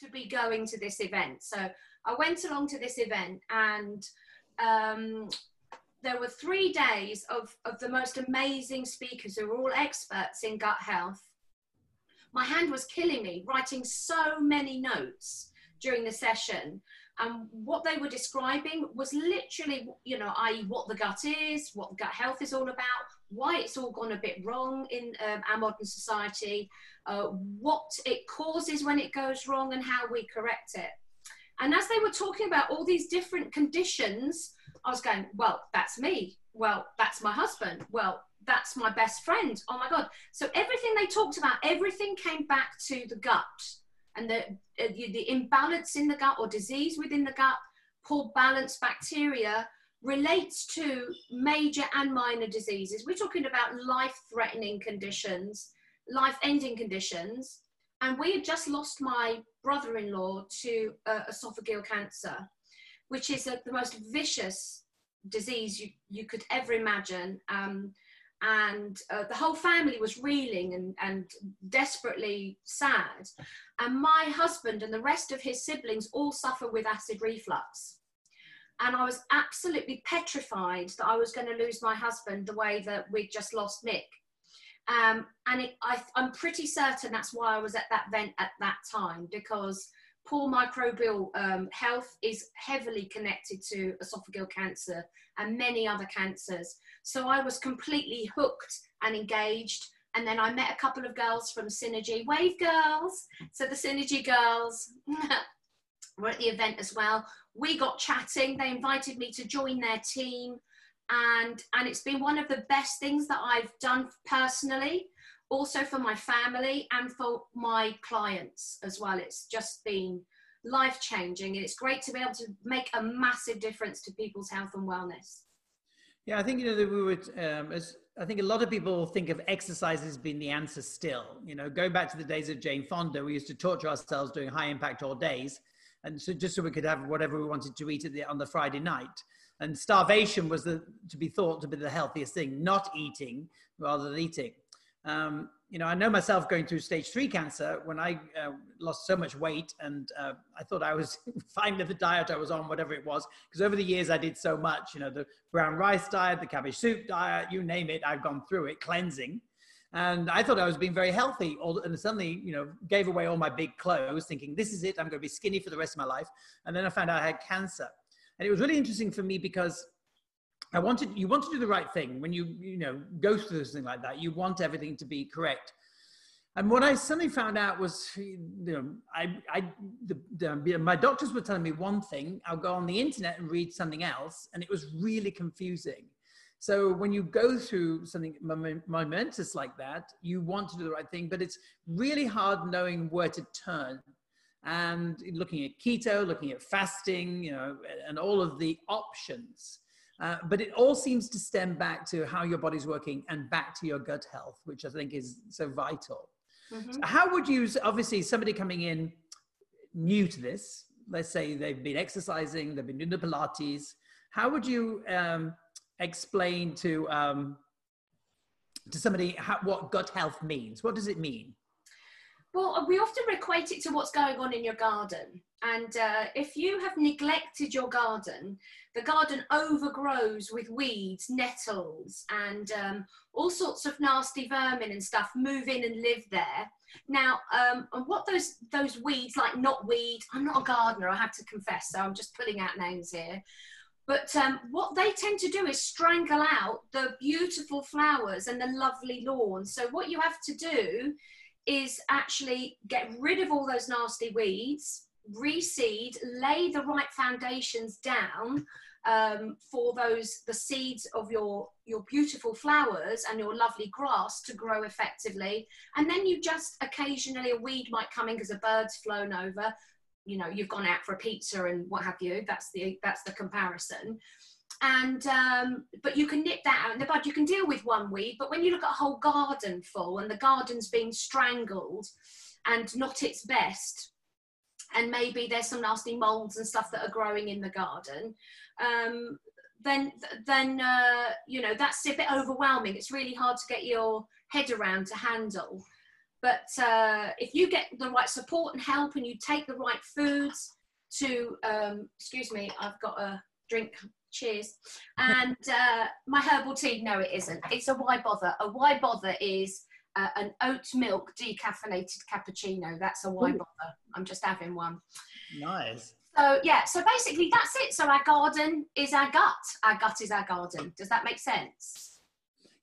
to be going to this event. So I went along to this event and um, there were three days of, of the most amazing speakers who were all experts in gut health. My hand was killing me writing so many notes during the session. And what they were describing was literally, you know, i.e., what the gut is, what gut health is all about, why it's all gone a bit wrong in um, our modern society, uh, what it causes when it goes wrong, and how we correct it. And as they were talking about all these different conditions, I was going, well, that's me. Well, that's my husband. Well, that's my best friend. Oh my God. So everything they talked about, everything came back to the gut and the, uh, the imbalance in the gut or disease within the gut, poor balance bacteria relates to major and minor diseases. We're talking about life threatening conditions, life ending conditions. And we had just lost my brother in law to uh, esophageal cancer, which is the most vicious disease you, you could ever imagine. Um, and uh, the whole family was reeling and, and desperately sad. And my husband and the rest of his siblings all suffer with acid reflux. And I was absolutely petrified that I was going to lose my husband the way that we'd just lost Nick. Um, and it, I, I'm pretty certain that's why I was at that event at that time because poor microbial um, health is heavily connected to esophageal cancer and many other cancers. So I was completely hooked and engaged. And then I met a couple of girls from Synergy, Wave Girls. So the Synergy girls were at the event as well. We got chatting. They invited me to join their team. And, and it's been one of the best things that I've done personally also for my family and for my clients as well. It's just been life changing and it's great to be able to make a massive difference to people's health and wellness. Yeah, I think you know that we would. Um, as I think a lot of people think of exercise as being the answer. Still, you know, going back to the days of Jane Fonda, we used to torture ourselves doing high impact all days, and so just so we could have whatever we wanted to eat the, on the Friday night. And starvation was the, to be thought to be the healthiest thing, not eating rather than eating. Um, you know, I know myself going through stage three cancer when I uh, lost so much weight and uh, I thought I was fine with the diet I was on, whatever it was. Because over the years I did so much, you know, the brown rice diet, the cabbage soup diet, you name it, I've gone through it, cleansing. And I thought I was being very healthy. And suddenly, you know, gave away all my big clothes, thinking, this is it, I'm going to be skinny for the rest of my life. And then I found out I had cancer. And it was really interesting for me because I wanted you want to do the right thing when you you know go through something like that. You want everything to be correct. And what I suddenly found out was, you know, I, I, the, the, my doctors were telling me one thing. I'll go on the internet and read something else, and it was really confusing. So when you go through something momentous like that, you want to do the right thing, but it's really hard knowing where to turn. And looking at keto, looking at fasting, you know, and all of the options. Uh, but it all seems to stem back to how your body's working and back to your gut health, which I think is so vital. Mm-hmm. So how would you, obviously, somebody coming in new to this, let's say they've been exercising, they've been doing the Pilates, how would you um, explain to, um, to somebody how, what gut health means? What does it mean? Well, we often equate it to what's going on in your garden. And uh, if you have neglected your garden, the garden overgrows with weeds, nettles, and um, all sorts of nasty vermin and stuff move in and live there. Now, um, and what those those weeds, like knotweed, I'm not a gardener, I have to confess, so I'm just pulling out names here. But um, what they tend to do is strangle out the beautiful flowers and the lovely lawn. So what you have to do is actually get rid of all those nasty weeds, reseed, lay the right foundations down um, for those the seeds of your your beautiful flowers and your lovely grass to grow effectively. And then you just occasionally a weed might come in because a bird's flown over. You know, you've gone out for a pizza and what have you. That's the that's the comparison and um, but you can nip that out in the bud. You can deal with one weed, but when you look at a whole garden full and the garden's being strangled and not its best, and maybe there's some nasty molds and stuff that are growing in the garden, um, then then uh, you know that's a bit overwhelming. It's really hard to get your head around to handle. But uh, if you get the right support and help and you take the right foods to, um, excuse me, I've got a drink, cheers. And uh, my herbal tea, no, it isn't. It's a why bother. A why bother is uh, an oat milk decaffeinated cappuccino. That's a why Ooh. bother. I'm just having one. Nice. So yeah, so basically that's it. So our garden is our gut. Our gut is our garden. Does that make sense?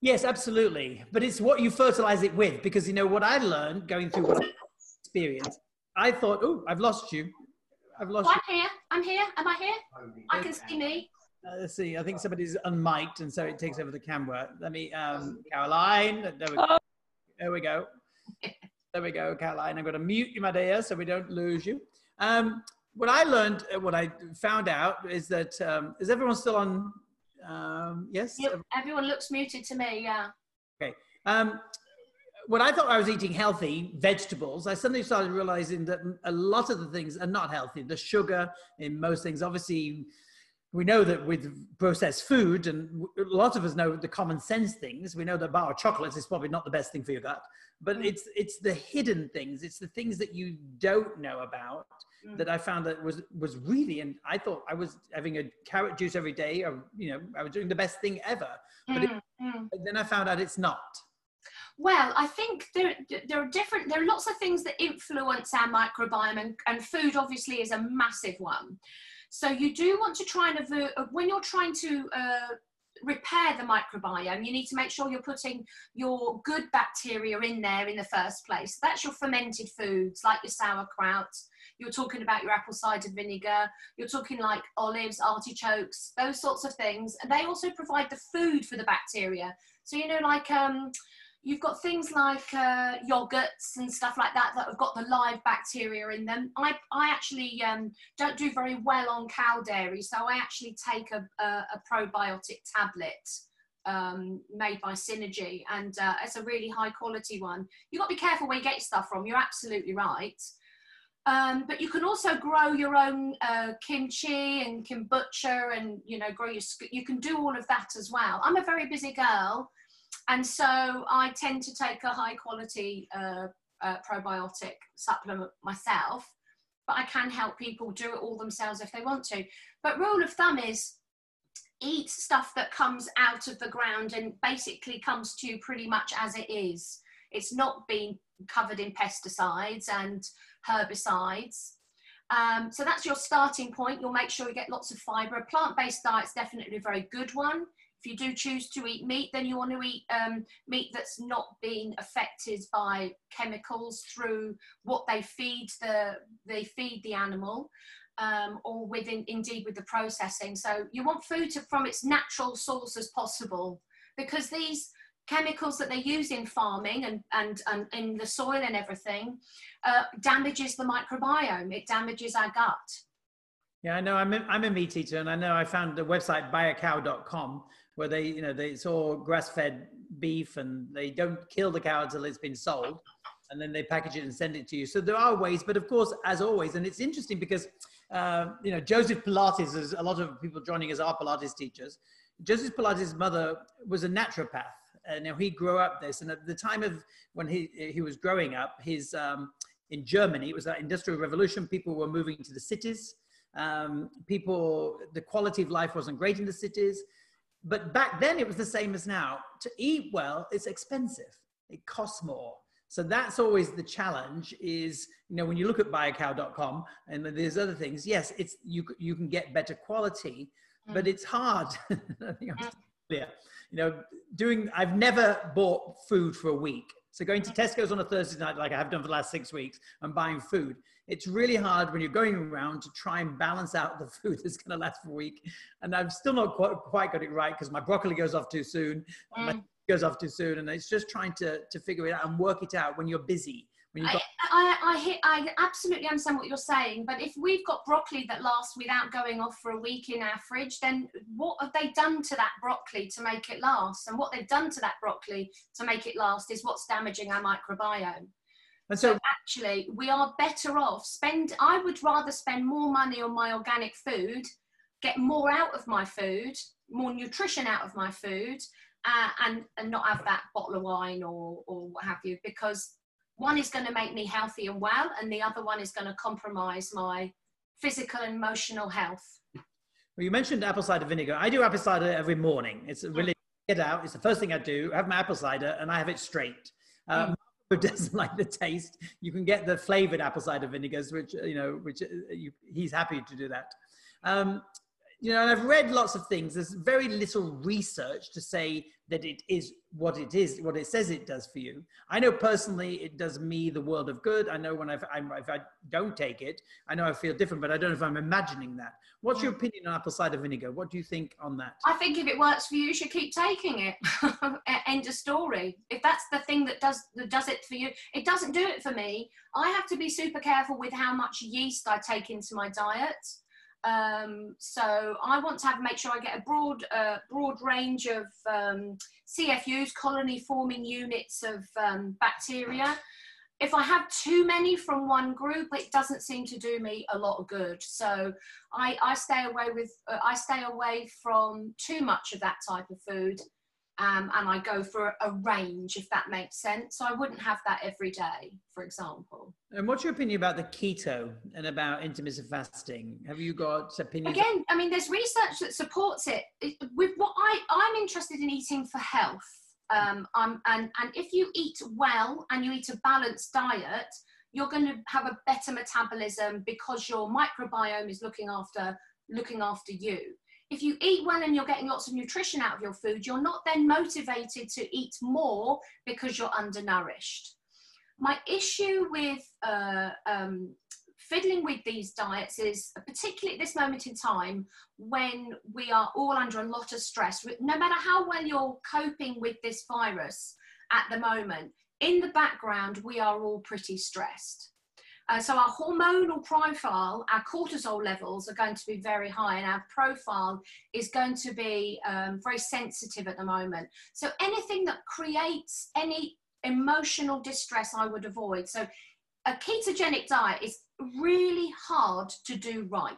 Yes, absolutely. But it's what you fertilize it with, because you know what I learned going through what I experienced. I thought, oh, I've lost you. I've lost. Oh, I'm here. I'm here. Am I here? I can see me. Uh, let's see. I think somebody's unmiked, and so it takes over the camera. Let me, um, Caroline. There we go. There we go. There we go, Caroline. I'm going to mute you, my dear, so we don't lose you. Um, what I learned, uh, what I found out is that um, is everyone still on? Um, yes. Yep, everyone looks muted to me. Yeah. Okay. Um, when I thought I was eating healthy vegetables, I suddenly started realizing that a lot of the things are not healthy. The sugar in most things, obviously, we know that with processed food, and a lot of us know the common sense things. We know that a bar of chocolates is probably not the best thing for your gut, but mm. it's it's the hidden things. It's the things that you don't know about mm. that I found that was was really. And I thought I was having a carrot juice every day, or you know, I was doing the best thing ever. But, mm. It, mm. but then I found out it's not. Well, I think there, there are different, there are lots of things that influence our microbiome, and, and food obviously is a massive one. So you do want to try and avert, uh, when you're trying to uh, repair the microbiome, you need to make sure you're putting your good bacteria in there in the first place. That's your fermented foods, like your sauerkraut. You're talking about your apple cider vinegar. You're talking like olives, artichokes, those sorts of things. And they also provide the food for the bacteria. So, you know, like um, You've got things like uh, yogurts and stuff like that that have got the live bacteria in them. I, I actually um, don't do very well on cow dairy, so I actually take a, a, a probiotic tablet um, made by Synergy, and uh, it's a really high quality one. You've got to be careful where you get stuff from, you're absolutely right. Um, but you can also grow your own uh, kimchi and kombucha and you know grow your you can do all of that as well i'm a very busy girl and so I tend to take a high quality uh, uh, probiotic supplement myself, but I can help people do it all themselves if they want to. But rule of thumb is eat stuff that comes out of the ground and basically comes to you pretty much as it is. It's not been covered in pesticides and herbicides. Um, so that's your starting point. You'll make sure you get lots of fiber. A plant-based diet is definitely a very good one. If you do choose to eat meat, then you want to eat um, meat that's not being affected by chemicals through what they feed the they feed the animal. Um, or within indeed with the processing. So you want food to, from its natural source as possible because these chemicals that they use in farming and, and, and in the soil and everything uh, damages the microbiome. It damages our gut. Yeah, I know. I'm a, I'm a meat eater, and I know I found the website buyacow.com where they, you know, they, it's all grass-fed beef, and they don't kill the cow until it's been sold, and then they package it and send it to you. So there are ways, but of course, as always, and it's interesting because, uh, you know, Joseph Pilates, is a lot of people joining us are Pilates teachers. Joseph Pilates' mother was a naturopath. And now he grew up this, and at the time of when he he was growing up, his um, in Germany, it was that industrial revolution. People were moving to the cities um, people, the quality of life wasn't great in the cities. But back then it was the same as now. To eat well, it's expensive. It costs more. So that's always the challenge is, you know, when you look at buyacow.com and there's other things, yes, it's, you, you can get better quality, mm. but it's hard. I think I'm clear. You know, doing, I've never bought food for a week. So going to Tesco's on a Thursday night, like I have done for the last six weeks, and buying food, it's really hard when you're going around to try and balance out the food that's going to last for a week. And I've still not quite, quite got it right because my broccoli goes off too soon, mm. my goes off too soon, and it's just trying to to figure it out and work it out when you're busy. When you've got- I, I, I, hit, I absolutely understand what you're saying, but if we've got broccoli that lasts without going off for a week in our fridge, then what have they done to that broccoli to make it last? And what they've done to that broccoli to make it last is what's damaging our microbiome. And so, so actually, we are better off spend. I would rather spend more money on my organic food, get more out of my food, more nutrition out of my food, uh, and and not have that bottle of wine or or what have you, because one is going to make me healthy and well, and the other one is going to compromise my physical and emotional health. Well, you mentioned apple cider vinegar. I do apple cider every morning. It's really get out. It's the first thing I do. I have my apple cider and I have it straight. Um, mm. Who doesn't like the taste? You can get the flavored apple cider vinegars, which you know, which uh, you, he's happy to do that. Um, you know, and I've read lots of things. There's very little research to say that it is what it is, what it says it does for you. I know personally it does me the world of good. I know when I've, I'm, if I don't take it, I know I feel different, but I don't know if I'm imagining that. What's your opinion on apple cider vinegar? What do you think on that? I think if it works for you, you should keep taking it. End of story. If that's the thing that does that does it for you, it doesn't do it for me. I have to be super careful with how much yeast I take into my diet. Um, so I want to have make sure I get a broad, uh, broad range of um, CFUs, colony forming units of um, bacteria. If I have too many from one group, it doesn't seem to do me a lot of good. So I, I stay away with, uh, I stay away from too much of that type of food um, and I go for a range, if that makes sense. So I wouldn't have that every day, for example. And what's your opinion about the keto and about intermittent fasting? Have you got opinions? Again, I mean, there's research that supports it. With what I, I'm interested in eating for health. Um, um, and, and if you eat well and you eat a balanced diet, you're going to have a better metabolism because your microbiome is looking after looking after you if you eat well and you're getting lots of nutrition out of your food, you're not then motivated to eat more because you're undernourished. My issue with uh, um, fiddling with these diets is, particularly at this moment in time, when we are all under a lot of stress, no matter how well you're coping with this virus at the moment, in the background, we are all pretty stressed. Uh, so our hormonal profile, our cortisol levels are going to be very high and our profile is going to be um, very sensitive at the moment. So anything that creates any emotional distress, I would avoid. So a ketogenic diet is really hard to do right,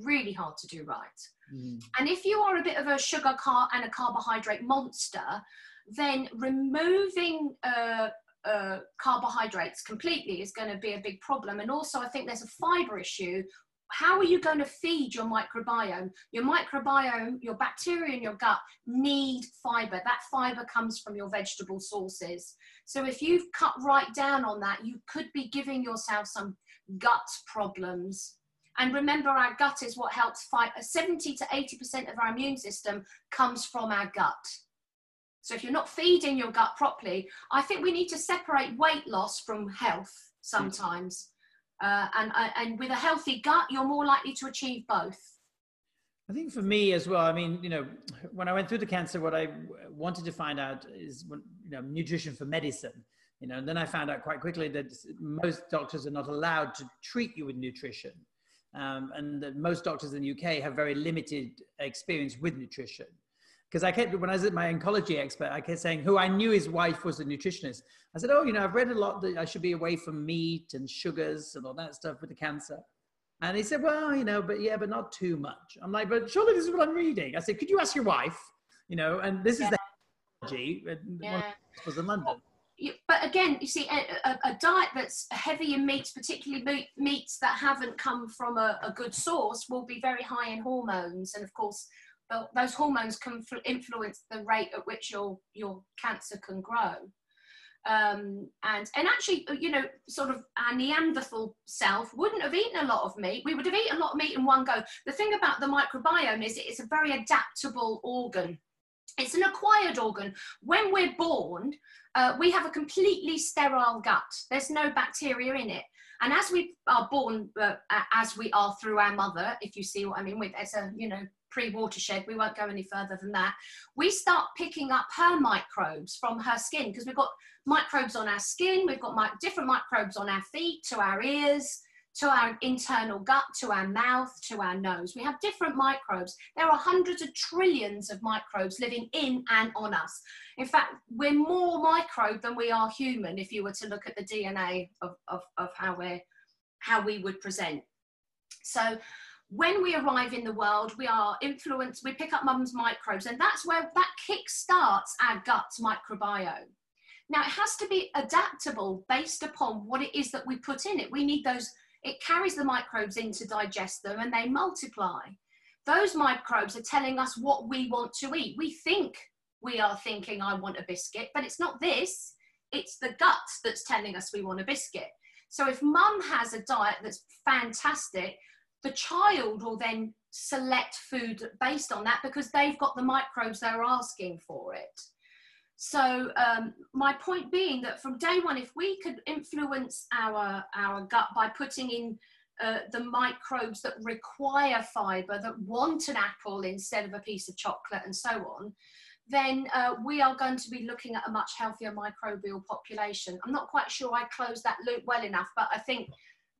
really hard to do right. Mm. And if you are a bit of a sugar car and a carbohydrate monster, then removing uh, uh, carbohydrates completely is going to be a big problem. And also, I think there's a fiber issue. How are you going to feed your microbiome? Your microbiome, your bacteria in your gut need fiber. That fiber comes from your vegetable sources. So, if you've cut right down on that, you could be giving yourself some gut problems. And remember, our gut is what helps fight 70 to 80% of our immune system comes from our gut. So if you're not feeding your gut properly, I think we need to separate weight loss from health sometimes. Uh, and, uh, and with a healthy gut, you're more likely to achieve both. I think for me as well, I mean, you know, when I went through the cancer, what I wanted to find out is, you know, nutrition for medicine. You know, and then I found out quite quickly that most doctors are not allowed to treat you with nutrition. Um, and that most doctors in the UK have very limited experience with nutrition because I kept when I was at my oncology expert, I kept saying who I knew his wife was a nutritionist. I said, "Oh, you know, I've read a lot that I should be away from meat and sugars and all that stuff with the cancer." And he said, "Well, you know, but yeah, but not too much." I'm like, "But surely this is what I'm reading." I said, "Could you ask your wife?" You know, and this yeah. is the oncology. Yeah. was in London. But again, you see, a, a, a, diet that's heavy in meats, particularly meat, meats that haven't come from a, a good source, will be very high in hormones. And of course, those hormones can influence the rate at which your your cancer can grow. Um, and and actually, uh, you know, sort of our Neanderthal self wouldn't have eaten a lot of meat. We would have eaten a lot of meat in one go. The thing about the microbiome is it's a very adaptable organ. It's an acquired organ. When we're born, uh, we have a completely sterile gut. There's no bacteria in it. And as we are born, uh, as we are through our mother, if you see what I mean, with it's a you know pre-watershed, we won't go any further than that. We start picking up her microbes from her skin because we've got microbes on our skin, we've got different microbes on our feet, to our ears, to our internal gut, to our mouth, to our nose. We have different microbes. There are hundreds of trillions of microbes living in and on us. In fact, we're more microbe than we are human if you were to look at the DNA of, of, of how, we're, how we would present. So when we arrive in the world, we are influenced, we pick up mum's microbes, and that's where that kick starts our gut microbiome. Now it has to be adaptable based upon what it is that we put in it. We need those, it carries the microbes in to digest them and they multiply. Those microbes are telling us what we want to eat. We think we are thinking, I want a biscuit, but it's not this, it's the gut that's telling us we want a biscuit. So if mum has a diet that's fantastic, the child will then select food based on that because they've got the microbes they're asking for it. So um, my point being that from day one, if we could influence our our gut by putting in uh, the microbes that require fiber, that want an apple instead of a piece of chocolate, and so on, then uh, we are going to be looking at a much healthier microbial population. I'm not quite sure I closed that loop well enough, but I think,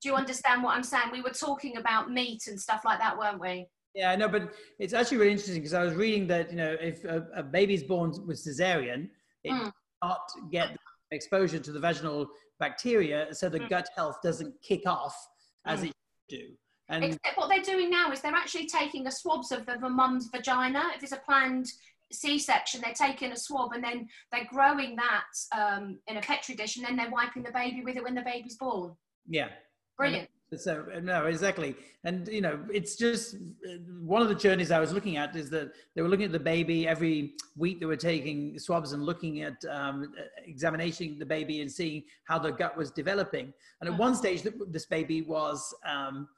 do you understand what I'm saying? We were talking about meat and stuff like that, weren't we? Yeah, I know, but it's actually really interesting because I was reading that you know if a, a baby's born with cesarean, it mm. not get exposure to the vaginal bacteria, so the mm. gut health doesn't kick off as mm. it do. And Except what they're doing now is they're actually taking a swabs of the, the mum's vagina. If it's a planned C-section, they're taking a swab and then they're growing that um, in a petri dish, and then they're wiping the baby with it when the baby's born. Yeah, brilliant. So no, exactly, and you know, it's just one of the journeys I was looking at is that they were looking at the baby every week. They were taking swabs and looking at um, examining the baby and seeing how the gut was developing. And at one uh-huh. stage, this baby was um,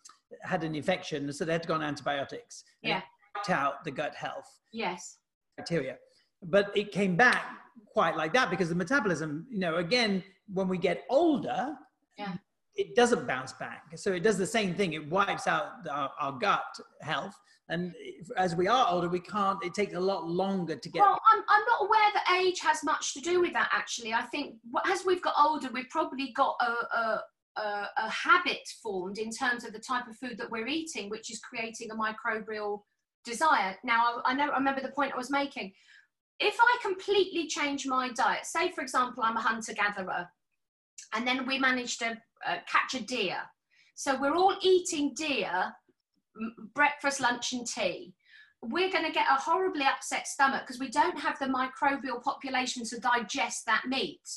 had an infection, so they had to go on antibiotics. Yeah, out the gut health. Yes. Bacteria, but it came back quite like that because the metabolism. You know, again, when we get older. Yeah it doesn't bounce back. So it does the same thing. It wipes out our, our, gut health. And as we are older, we can't, it takes a lot longer to get. Well, I'm, I'm not aware that age has much to do with that, actually. I think as we've got older, we've probably got a, a, a, a habit formed in terms of the type of food that we're eating, which is creating a microbial desire. Now, I, I know, I remember the point I was making. If I completely change my diet, say, for example, I'm a hunter gatherer, and then we manage to uh, catch a deer. So we're all eating deer, breakfast, lunch, and tea. We're going to get a horribly upset stomach because we don't have the microbial population to digest that meat.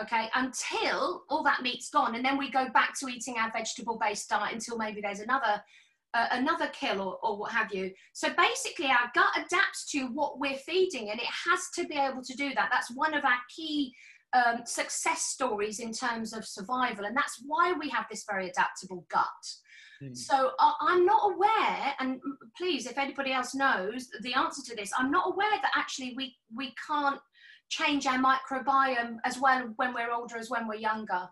Okay, until all that meat's gone, and then we go back to eating our vegetable-based diet until maybe there's another uh, another kill or, or what have you. So basically, our gut adapts to what we're feeding, and it has to be able to do that. That's one of our key um, success stories in terms of survival. And that's why we have this very adaptable gut. Mm. So uh, I'm not aware, and please, if anybody else knows the answer to this, I'm not aware that actually we, we can't change our microbiome as well when we're older as when we're younger.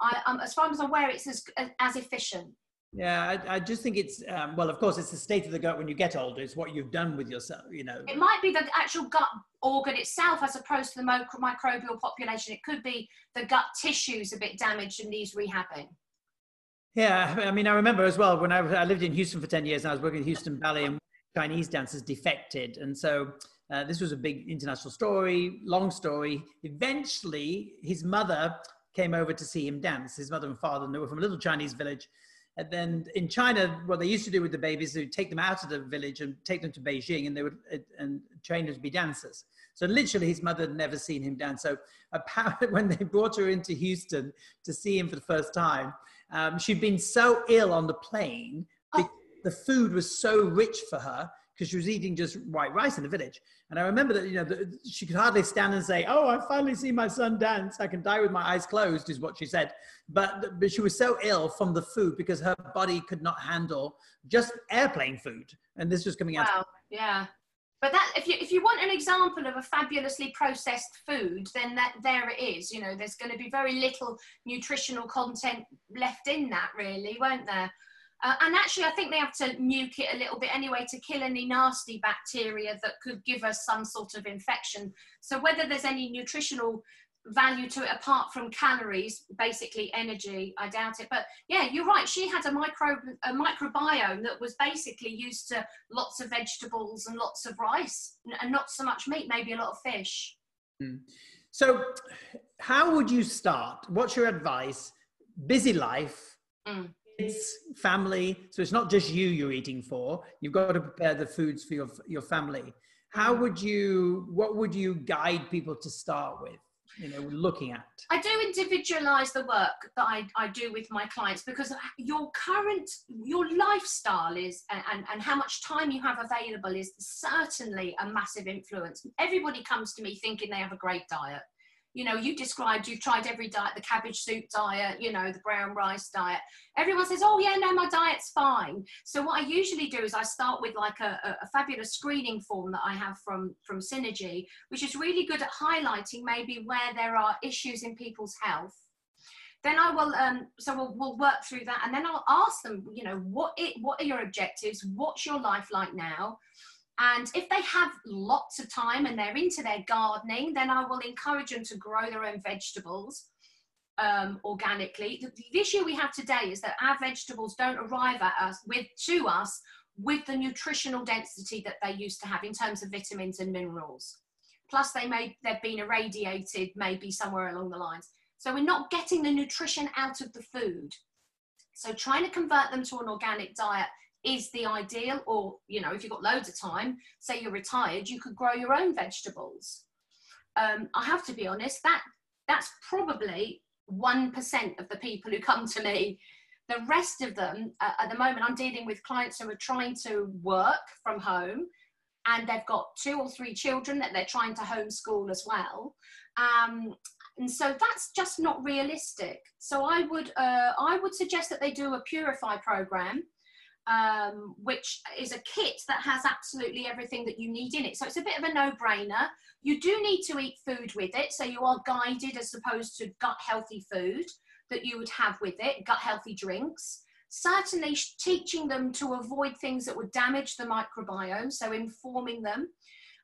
I, um, as far as I'm aware, it's as, as efficient. Yeah, I, I, just think it's um, well. Of course, it's the state of the gut when you get older. It's what you've done with yourself. You know, it might be the actual gut organ itself, as opposed to the microbial population. It could be the gut tissues a bit damaged and needs rehabbing. Yeah, I mean, I remember as well when I, I lived in Houston for ten years, and I was working at Houston Ballet, and Chinese dancers defected, and so uh, this was a big international story, long story. Eventually, his mother came over to see him dance. His mother and father, and they were from a little Chinese village and then in China, what they used to do with the babies, they would take them out of the village and take them to Beijing, and they would and train them to be dancers. So literally, his mother had never seen him dance. So apparently, when they brought her into Houston to see him for the first time, um, she'd been so ill on the plane. Oh. The food was so rich for her because she was eating just white rice in the village. And I remember that, you know, the, she could hardly stand and say, Oh, I finally see my son dance. I can die with my eyes closed, is what she said. But, but she was so ill from the food because her body could not handle just airplane food. And this was coming out. Wow, yeah. But that, if you, if you want an example of a fabulously processed food, then that there it is. You know, there's going to be very little nutritional content left in that, really, won't there? Uh, and actually, I think they have to nuke it a little bit anyway to kill any nasty bacteria that could give us some sort of infection. So whether there's any nutritional value to it apart from calories, basically energy, I doubt it. But yeah, you're right. She had a micro a microbiome that was basically used to lots of vegetables and lots of rice and not so much meat, maybe a lot of fish. Mm. So, how would you start? What's your advice? Busy life. Mm kids, family. So it's not just you you're eating for. You've got to prepare the foods for your your family. How mm-hmm. would you? What would you guide people to start with? you know looking at i do individualize the work that I, I do with my clients because your current your lifestyle is and, and how much time you have available is certainly a massive influence everybody comes to me thinking they have a great diet you know you described you've tried every diet the cabbage soup diet you know the brown rice diet everyone says oh yeah no my diet's fine so what i usually do is i start with like a, a, fabulous screening form that i have from from synergy which is really good at highlighting maybe where there are issues in people's health then I will, um, so we'll, we'll work through that, and then I'll ask them, you know, what it, what are your objectives? What's your life like now? And if they have lots of time and they're into their gardening, then I will encourage them to grow their own vegetables um, organically. The, the, issue we have today is that our vegetables don't arrive at us with to us with the nutritional density that they used to have in terms of vitamins and minerals. Plus, they may they've been irradiated maybe somewhere along the lines. So we're not getting the nutrition out of the food. So trying to convert them to an organic diet is the ideal or you know if you've got loads of time say you're retired you could grow your own vegetables. Um, i have to be honest that that's probably 1% of the people who come to me. The rest of them uh, at the moment i'm dealing with clients who are trying to work from home and they've got two or three children that they're trying to homeschool as well. Um, and so that's just not realistic. So i would uh, i would suggest that they do a purify program um, which is a kit that has absolutely everything that you need in it. So it's a bit of a no brainer. You do need to eat food with it. So you are guided as opposed to gut healthy food that you would have with it, gut healthy drinks. Certainly teaching them to avoid things that would damage the microbiome. So informing them.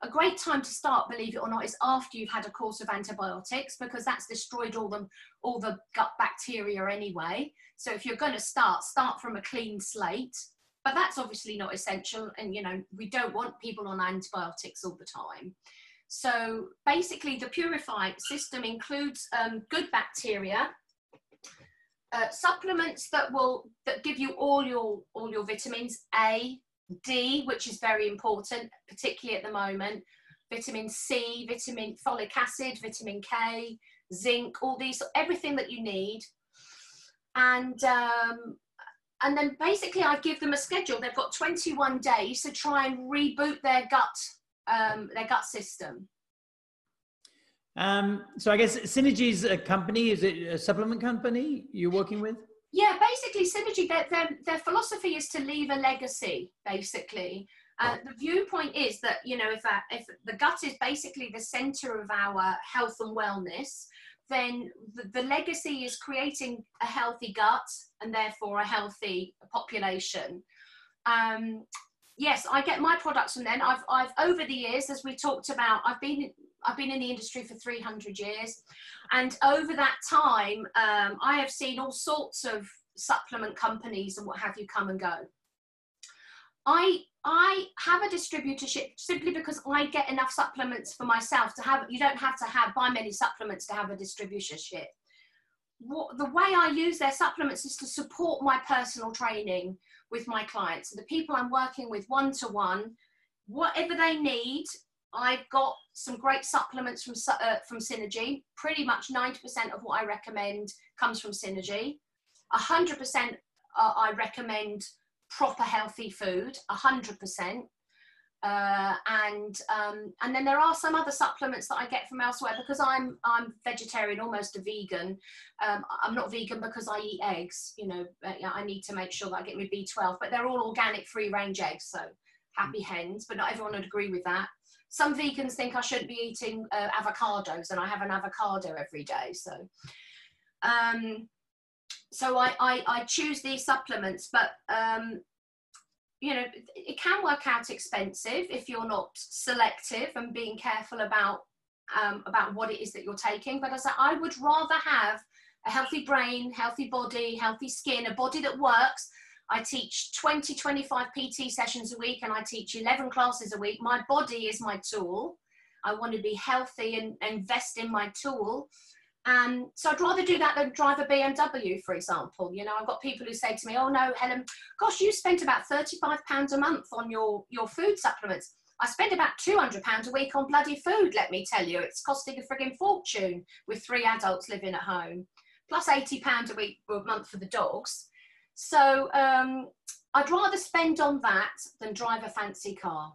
A great time to start, believe it or not, is after you've had a course of antibiotics because that's destroyed all the all the gut bacteria anyway. So if you're going to start, start from a clean slate. But that's obviously not essential, and you know we don't want people on antibiotics all the time. So basically, the purified system includes um, good bacteria, uh, supplements that will that give you all your all your vitamins A, D, which is very important, particularly at the moment, vitamin C, vitamin folic acid, vitamin K, zinc, all these, everything that you need. And um, and then basically I give them a schedule. They've got 21 days to try and reboot their gut um, their gut system. Um, so I guess Synergy's a company. Is it a supplement company you're working with? Yeah, basically, Synergy, their, their, their philosophy is to leave a legacy, basically. Uh, the viewpoint is that, you know, if, our, if the gut is basically the center of our health and wellness, then the, the legacy is creating a healthy gut and therefore a healthy population. Um, yes, I get my products from them. I've, I've over the years, as we talked about, I've been I've been in the industry for 300 years. And over that time, um, I have seen all sorts of supplement companies and what have you come and go. I I have a distributorship simply because I get enough supplements for myself to have. You don't have to have buy many supplements to have a distributorship. What, the way I use their supplements is to support my personal training with my clients. The people I'm working with one to one, whatever they need, I've got some great supplements from uh, from Synergy. Pretty much 90% of what I recommend comes from Synergy. 100% uh, I recommend proper healthy food. 100%. Uh, and um, and then there are some other supplements that I get from elsewhere because I'm I'm vegetarian, almost a vegan. Um, I'm not vegan because I eat eggs. You know, I need to make sure that I get my B12, but they're all organic, free range eggs. So happy hens, but not everyone would agree with that some vegans think I shouldn't be eating uh, avocados, and I have an avocado every day. So, um, so I, I, I choose these supplements, but um, you know it can work out expensive if you're not selective and being careful about um, about what it is that you're taking. But as I, I would rather have a healthy brain, healthy body, healthy skin, a body that works I teach 20, 25 PT sessions a week and I teach 11 classes a week. My body is my tool. I want to be healthy and invest in my tool. And so I'd rather do that than drive a BMW, for example. You know, I've got people who say to me, oh no, Helen, gosh, you spent about 35 pounds a month on your, your food supplements. I spend about £200 a week on bloody food, let me tell you. It's costing a frigging fortune with three adults living at home, plus £80 a week or a month for the dogs. So um, I'd rather spend on that than drive a fancy car.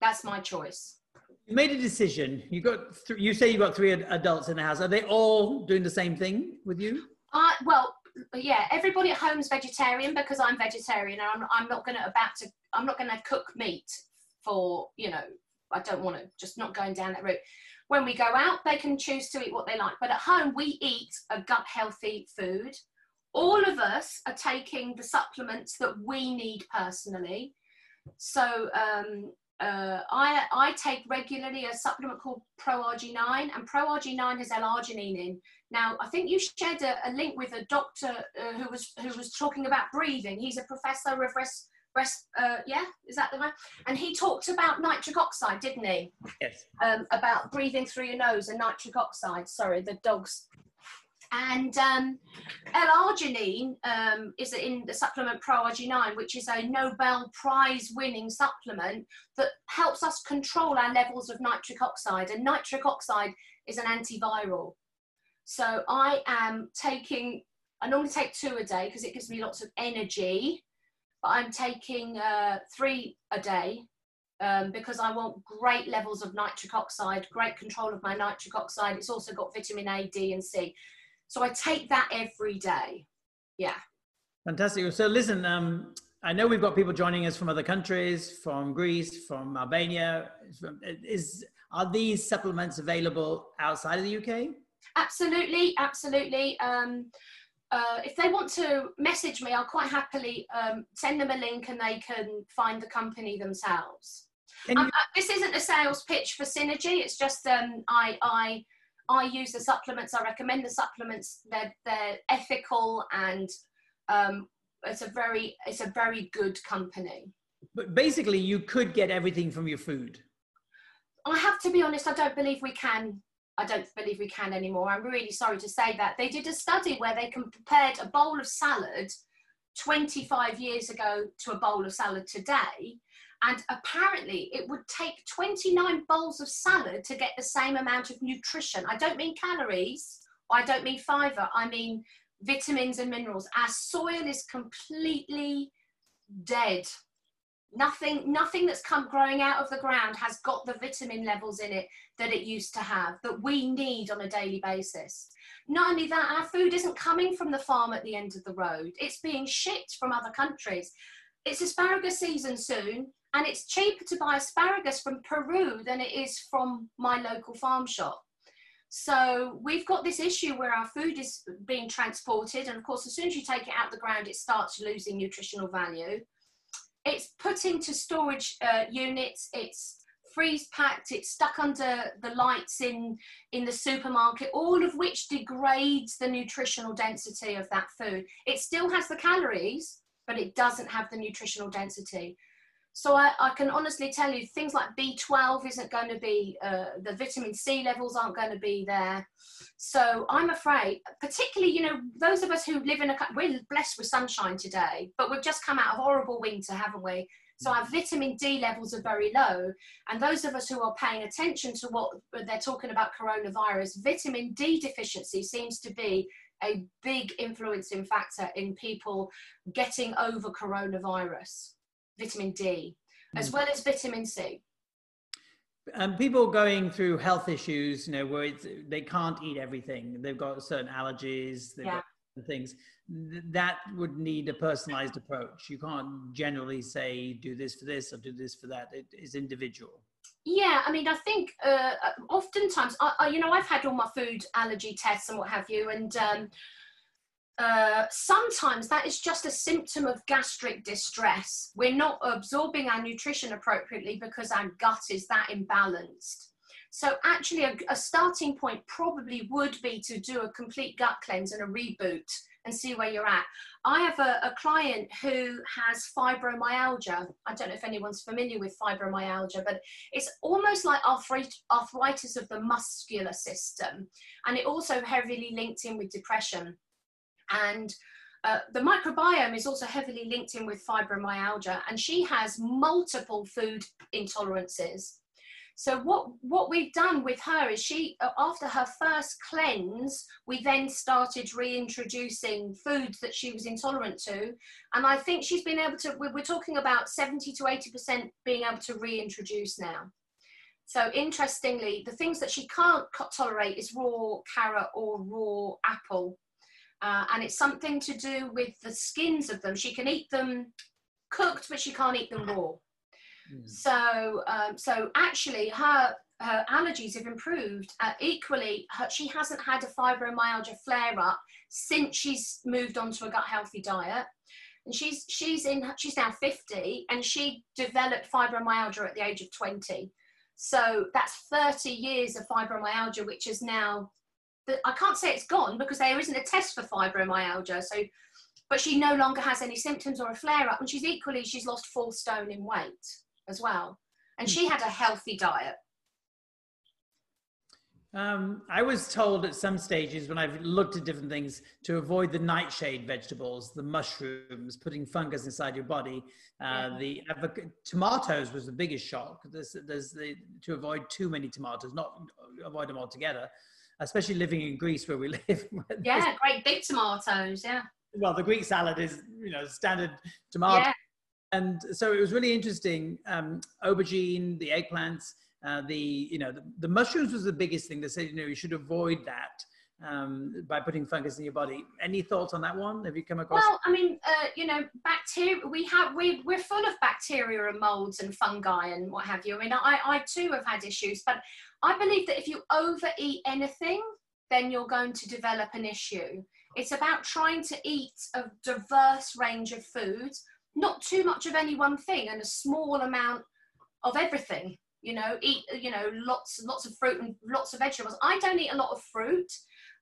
That's my choice. You made a decision. You got th- you say you got three adults in the house. Are they all doing the same thing with you? Uh, well, yeah, everybody at home's vegetarian because I'm vegetarian and I'm, I'm not going to about to I'm not going to cook meat for you know I don't want to just not going down that route. When we go out, they can choose to eat what they like, but at home we eat a gut healthy food. All of us are taking the supplements that we need personally. So um, uh, I, I take regularly a supplement called ProArgi-9, and ProArgi-9 has L-arginine in. Now, I think you shared a, a link with a doctor uh, who was who was talking about breathing. He's a professor of res, res uh, yeah, is that the one? And he talked about nitric oxide, didn't he? Yes. Um, about breathing through your nose and nitric oxide. Sorry, the dogs and um, L-arginine um, is in the supplement ProArgi-9, which is a Nobel Prize winning supplement that helps us control our levels of nitric oxide. And nitric oxide is an antiviral. So I am taking, I normally take two a day because it gives me lots of energy, but I'm taking uh, three a day um, because I want great levels of nitric oxide, great control of my nitric oxide. It's also got vitamin A, D, and C. So I take that every day. Yeah. Fantastic. So listen, um, I know we've got people joining us from other countries, from Greece, from Albania. Is are these supplements available outside of the UK? Absolutely, absolutely. Um, uh, if they want to message me, I'll quite happily um, send them a link and they can find the company themselves. Um, uh, this isn't a sales pitch for Synergy. It's just um, I, I I use the supplements. I recommend the supplements. They're they're ethical and um, it's a very it's a very good company. But basically, you could get everything from your food. I have to be honest. I don't believe we can. I don't believe we can anymore. I'm really sorry to say that. They did a study where they compared a bowl of salad 25 years ago to a bowl of salad today, and apparently, it would take 29 bowls of salad to get the same amount of nutrition. I don't mean calories, I don't mean fiber, I mean vitamins and minerals. Our soil is completely dead. Nothing, nothing that's come growing out of the ground has got the vitamin levels in it that it used to have that we need on a daily basis. Not only that, our food isn't coming from the farm at the end of the road, it's being shipped from other countries. It's asparagus season soon and it's cheaper to buy asparagus from Peru than it is from my local farm shop. So we've got this issue where our food is being transported, and of course, as soon as you take it out the ground, it starts losing nutritional value. It's put into storage uh, units. It's freeze packed. It's stuck under the lights in in the supermarket, all of which degrades the nutritional density of that food. It still has the calories, but it doesn't have the nutritional density. So I, I, can honestly tell you things like B12 isn't going to be, uh, the vitamin C levels aren't going to be there. So I'm afraid, particularly, you know, those of us who live in a, we're blessed with sunshine today, but we've just come out of horrible winter, haven't we? So our vitamin D levels are very low. And those of us who are paying attention to what they're talking about coronavirus, vitamin D deficiency seems to be a big influencing factor in people getting over coronavirus vitamin D, as hmm. well as vitamin C. And people going through health issues, you know, where they can't eat everything, they've got certain allergies, they've yeah. got things that would need a personalized approach. You can't generally say do this for this or do this for that. It is individual. Yeah, I mean, I think uh, oftentimes, I, I, you know, I've had all my food allergy tests and what have you, and um, uh, sometimes that is just a symptom of gastric distress. We're not absorbing our nutrition appropriately because our gut is that imbalanced. So, actually, a, a starting point probably would be to do a complete gut cleanse and a reboot and see where you're at. I have a, a, client who has fibromyalgia. I don't know if anyone's familiar with fibromyalgia, but it's almost like arthritis of the muscular system. And it also heavily linked in with depression and uh, the microbiome is also heavily linked in with fibromyalgia, and she has multiple food intolerances. So what what we've done with her is she uh, after her first cleanse, we then started reintroducing foods that she was intolerant to, and I think she's been able to. We're talking about seventy to eighty percent being able to reintroduce now. So interestingly, the things that she can't tolerate is raw carrot or raw apple. Uh, and it's something to do with the skins of them. She can eat them cooked, but she can't eat them raw. Mm. So, um, so actually, her her allergies have improved. Uh, equally, her, she hasn't had a fibromyalgia flare up since she's moved on to a gut healthy diet. And she's she's in she's now 50, and she developed fibromyalgia at the age of 20. So that's 30 years of fibromyalgia, which is now, I can't say it's gone because there isn't a test for fibromyalgia. So, but she no longer has any symptoms or a flare up. And she's equally, she's lost four stone in weight as well. And she had a healthy diet. Um, I was told at some stages when I've looked at different things to avoid the nightshade vegetables, the mushrooms, putting fungus inside your body. Uh, yeah. The tomatoes was the biggest shock. There's, there's the, to avoid too many tomatoes, not avoid them altogether, especially living in Greece where we live. yeah, great big tomatoes. Yeah. Well, the Greek salad is you know standard tomato, yeah. and so it was really interesting. Um, aubergine, the eggplants uh, the you know the, the, mushrooms was the biggest thing. They said you know you should avoid that um, by putting fungus in your body. Any thoughts on that one? Have you come across? Well, I mean, uh, you know, bacteria. We have we we're full of bacteria and molds and fungi and what have you. I mean, I I too have had issues, but I believe that if you overeat anything, then you're going to develop an issue. It's about trying to eat a diverse range of foods, not too much of any one thing, and a small amount of everything you know eat you know lots lots of fruit and lots of vegetables i don't eat a lot of fruit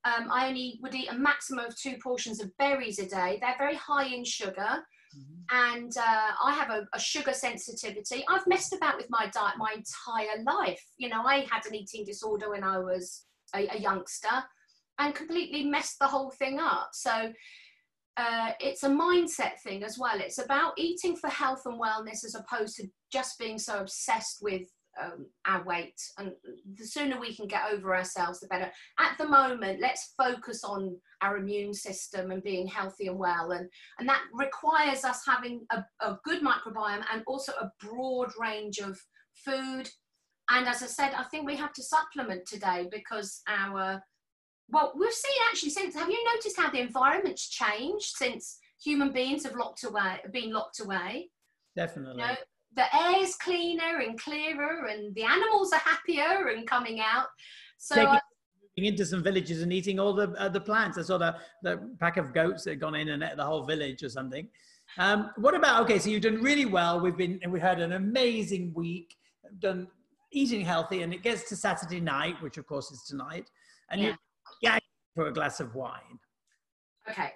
um, i only would eat a maximum of two portions of berries a day. They're very high in sugar. Mm-hmm. and uh, i have a, a, sugar sensitivity. I've messed about with my diet my entire life. You know i had an eating disorder when i was a, a youngster and completely messed the whole thing up. So uh, it's a mindset thing as well. It's about eating for health and wellness as opposed to just being so obsessed with um, our weight. And the sooner we can get over ourselves the better. At the moment let's focus on our immune system and being healthy and well. And and that requires us having a, a good microbiome and also a broad range of food. And as i said i think we have to supplement today because our well we've seen actually since have you noticed how the environment's changed since human beings have locked away been locked away? Definitely. You know, the air is cleaner and clearer and the animals are happier and coming out. So Taking, into some villages and eating all the uh, the plants. I saw the, the pack of goats that had gone in and ate the whole village or something. Um, what about okay so you've done really well. We've been we had an amazing week done eating healthy and it gets to saturday night which of course is tonight and yeah. you for a glass of wine. Okay.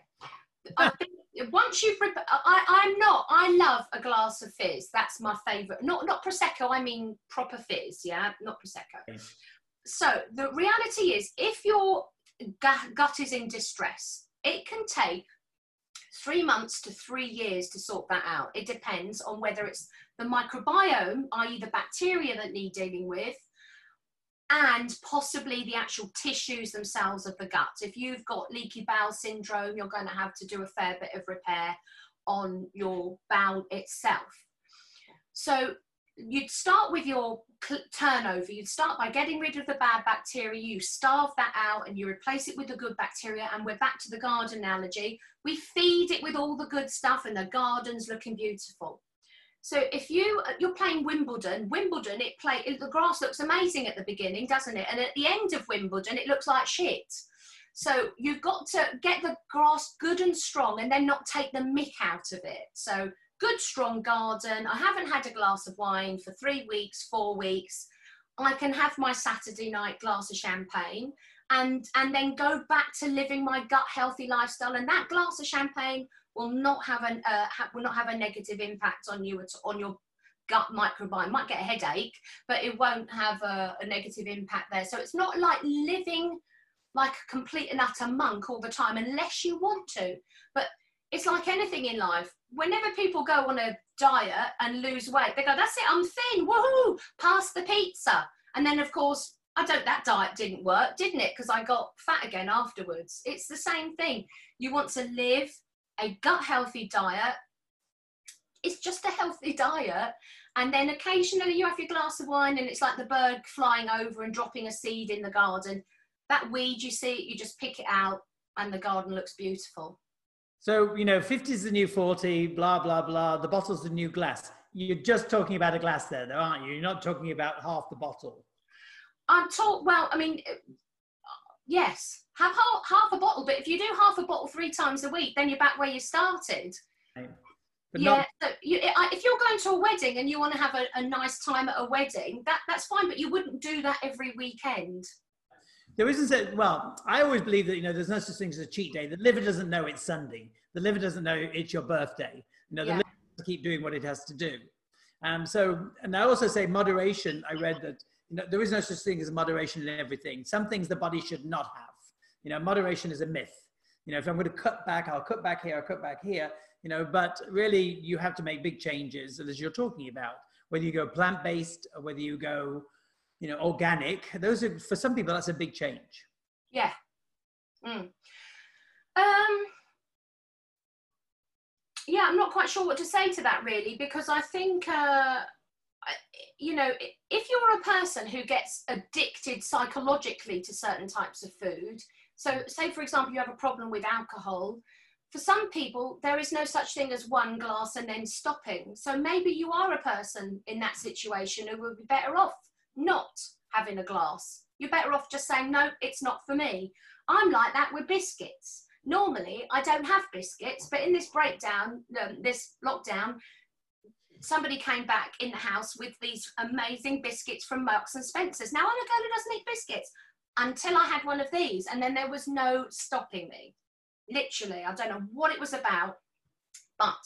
I think once you've I, I'm I love a glass of fizz. That's my favorite. Not not prosecco I mean proper fizz yeah? Not prosecco. So the reality is if your gut is in distress it can take three months to three years to sort that out. It depends on whether it's the microbiome i.e the bacteria that need dealing with and possibly the actual tissues themselves of the gut. If you've got leaky bowel syndrome, you're going to have to do a fair bit of repair on your bowel itself. So you'd start with your turnover. You'd start by getting rid of the bad bacteria. You starve that out and you replace it with the good bacteria. And we're back to the garden analogy. We feed it with all the good stuff and the garden's looking beautiful. So if you you're playing Wimbledon, Wimbledon it play the grass looks amazing at the beginning, doesn't it? And at the end of Wimbledon, it looks like shit. So you've got to get the grass good and strong, and then not take the mick out of it. So good strong garden. I haven't had a glass of wine for three weeks, four weeks. I can have my Saturday night glass of champagne and and then go back to living my gut healthy lifestyle. And that glass of champagne will not have an uh, ha- will not have a negative impact on you at, on your gut microbiome. Might get a headache, but it won't have a, a negative impact there. So it's not like living like a complete and utter monk all the time, unless you want to. But it's like anything in life. Whenever people go on a diet and lose weight, they go, "That's it, I'm thin. Woohoo! Pass the pizza." And then, of course, I don't. That diet didn't work, didn't it? Because I got fat again afterwards. It's the same thing. You want to live a gut healthy diet. It's just a healthy diet, and then occasionally you have your glass of wine, and it's like the bird flying over and dropping a seed in the garden. That weed you see, you just pick it out, and the garden looks beautiful. So, you know, 50 is the new 40, blah, blah, blah. The bottle's the new glass. You're just talking about a glass there, though, aren't you? You're not talking about half the bottle. I'm taught, well, I mean, uh, yes, have half, half a bottle, but if you do half a bottle three times a week, then you're back where you started. Right. yeah, not- so you, if you're going to a wedding and you want to have a, a nice time at a wedding, that, that's fine, but you wouldn't do that every weekend there isn't a well i always believe that you know there's no such thing as a cheat day. The liver doesn't know it's sunday. The liver doesn't know it's your birthday. You know the yeah. liver has to keep doing what it has to do. Um, so and i also say moderation i read that you know there is no such thing as moderation in everything. Some things the body should not have. You know moderation is a myth. You know if i'm going to cut back i'll cut back here i'll cut back here you know but really you have to make big changes as you're talking about. Whether you go plant-based or whether you go you know, organic. Those are for some people that's a big change. Yeah. Mm. Um. Yeah, I'm not quite sure what to say to that really because I think. Uh, you know, if you're a person who gets addicted psychologically to certain types of food, so say for example you have a problem with alcohol, for some people there is no such thing as one glass and then stopping. So maybe you are a person in that situation who would be better off not having a glass. You're better off just saying, no, it's not for me. I'm like that with biscuits. Normally, I don't have biscuits, but in this breakdown, um, this lockdown, somebody came back in the house with these amazing biscuits from Marks and Spencer's. Now, I'm a girl who doesn't eat biscuits until I had one of these, and then there was no stopping me. Literally, I don't know what it was about, but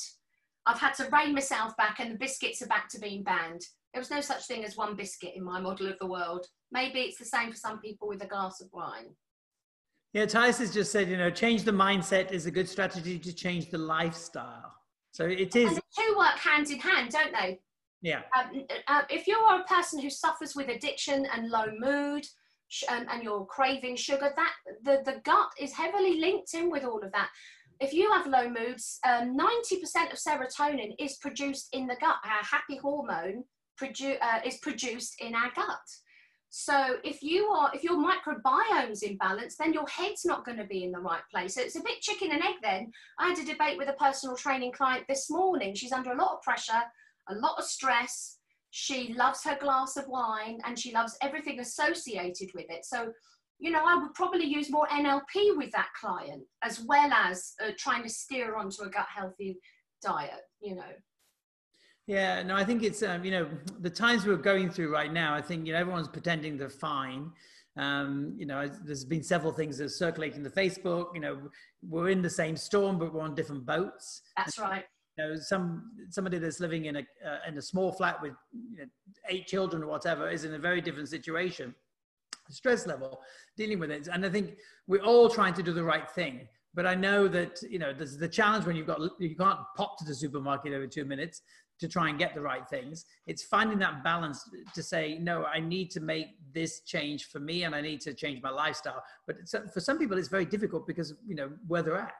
I've had to rein myself back, and the biscuits are back to being banned. There was no such thing as one biscuit in my model of the world. Maybe it's the same for some people with a glass of wine. Yeah, Thais has just said, you know, change the mindset is a good strategy to change the lifestyle. So it is. And the two work hand in hand, don't they? Yeah. Um, uh, if you're a person who suffers with addiction and low mood, and, and you're craving sugar, that the, the gut is heavily linked in with all of that. If you have low moods, um, 90% of serotonin is produced in the gut, our happy hormone produ- uh, is produced in our gut. So if you are if your microbiome's imbalanced, then your head's not going to be in the right place. So it's a bit chicken and egg. Then I had a debate with a personal training client this morning. She's under a lot of pressure, a lot of stress. She loves her glass of wine and she loves everything associated with it. So you know, I would probably use more NLP with that client as well as uh, trying to steer onto a gut healthy diet. You know. Yeah, no, I think it's um, you know the times we're going through right now. I think you know everyone's pretending they're fine. Um, you know, there's been several things that are circulating the Facebook. You know, we're in the same storm, but we're on different boats. That's right. You know, some somebody that's living in a uh, in a small flat with you know, eight children or whatever is in a very different situation, stress level, dealing with it. And I think we're all trying to do the right thing. But I know that you know there's the challenge when you've got you can't pop to the supermarket every two minutes to try and get the right things. It's finding that balance to say, no, I need to make this change for me and I need to change my lifestyle. But for some people, it's very difficult because, you know, where they're at.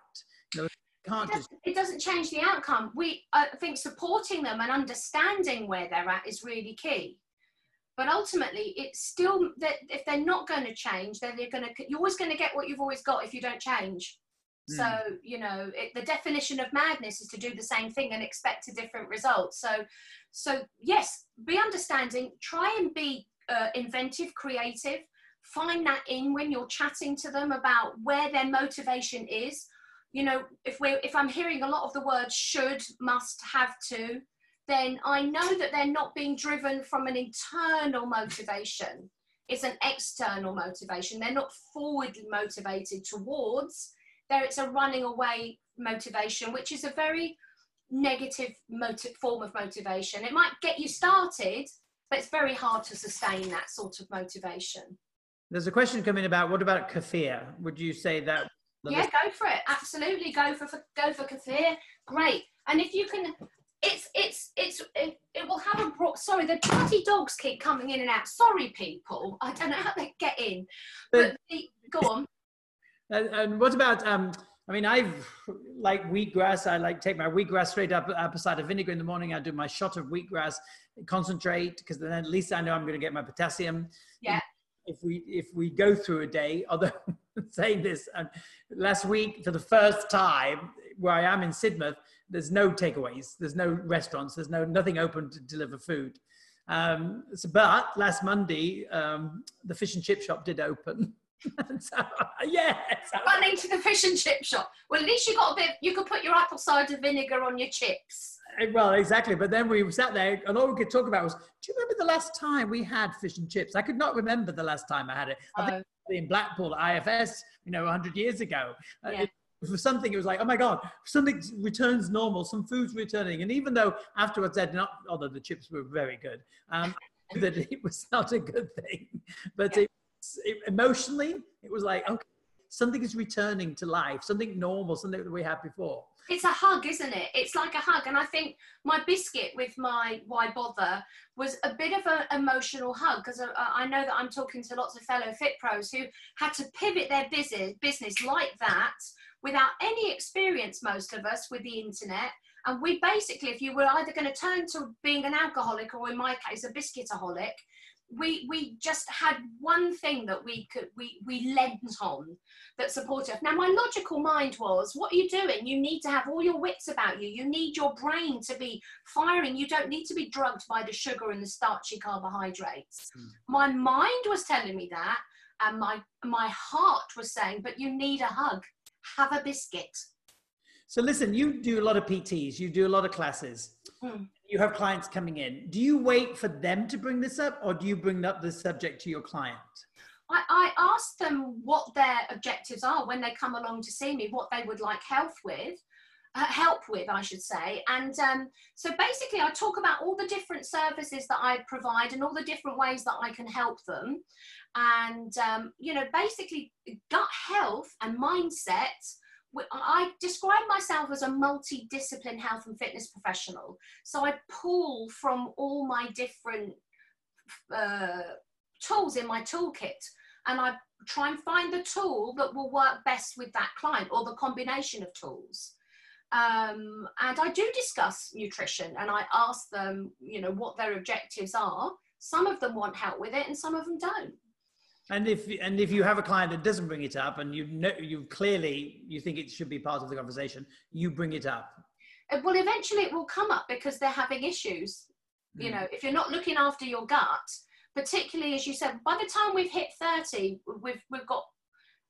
You know, can't it, doesn't, just... it doesn't change the outcome. We, I think supporting them and understanding where they're at is really key. But ultimately, it's still that if they're not going to change, then they're going to. You're always going to get what you've always got if you don't change. Mm. So, you know, it, the definition of madness is to do the same thing and expect a different result. So, so yes, be understanding, try and be uh, inventive, creative, find that in when you're chatting to them about where their motivation is. You know, if we're if I'm hearing a lot of the words should, must, have to, then I know that they're not being driven from an internal motivation. It's an external motivation. They're not forwardly motivated towards there it's a running away motivation, which is a very negative motive, form of motivation. It might get you started, but it's very hard to sustain that sort of motivation. There's a question coming about what about kefir? Would you say that yeah, go for it. Absolutely, go for, for go for kefir. Great. And if you can, it's it's it's it, it will have a bro- sorry the bloody dogs keep coming in and out sorry people i don't know how they get in but the, go on and, and, what about um i mean i've like wheatgrass. I like take my wheatgrass straight up apple cider vinegar in the morning. I do my shot of wheatgrass concentrate because then at least i know i'm going to get my potassium. Yeah. If we if we go through a day although saying this um, last week for the first time where i am in sidmouth there's no takeaways, there's no restaurants, there's no nothing open to deliver food. Um, so, but last Monday, um, the fish and chip shop did open. so, yeah. So. Running to the fish and chip shop. Well, at least you got a bit. You could put your apple cider vinegar on your chips. Eh, well, exactly. But then we sat there, and all we could talk about was, "Do you remember the last time we had fish and chips?" I could not remember the last time I had it. I think oh. in Blackpool IFS, you know, 100 years ago. Uh, yeah. Uh, for something it was like oh my god something returns normal some food's returning and even though afterwards i did not although the chips were very good um, that it was not a good thing but it, it, emotionally it was like okay something is returning to life something normal something that we had before. It's a hug isn't it? It's like a hug. And i think my biscuit with my why bother was a bit of an emotional hug because I, uh, uh, I know that i'm talking to lots of fellow fit pros who had to pivot their business like that without any experience, most of us, with the internet. And we basically, if you were either going to turn to being an alcoholic or in my case, a biscuitaholic, we we just had one thing that we could we we lent on that supported now my logical mind was what are you doing? You need to have all your wits about you. You need your brain to be firing. You don't need to be drugged by the sugar and the starchy carbohydrates. Mm. my mind was telling me that and my my heart was saying but you need a hug. Have a biscuit. So listen, you do a lot of PTs, you do a lot of classes. Mm. You have clients coming in. Do you wait for them to bring this up or do you bring up the subject to your client? I, I ask them what their objectives are when they come along to see me, what they would like help with. Uh, help with, I should say. And um, so basically, I talk about all the different services that I provide and all the different ways that I can help them. And, um, you know, basically, gut health and mindset. I describe myself as a multidiscipline health and fitness professional. So I pull from all my different uh, tools in my toolkit and I try and find the tool that will work best with that client or the combination of tools. Um, and I do discuss nutrition and I ask them, you know, what their objectives are. Some of them want help with it and some of them don't. And if and if you have a client that doesn't bring it up, and you know you clearly you think it should be part of the conversation, you bring it up. Uh, well, eventually it will come up because they're having issues. Mm. You know, if you're not looking after your gut, particularly as you said, by the time we've hit thirty, we've we've got.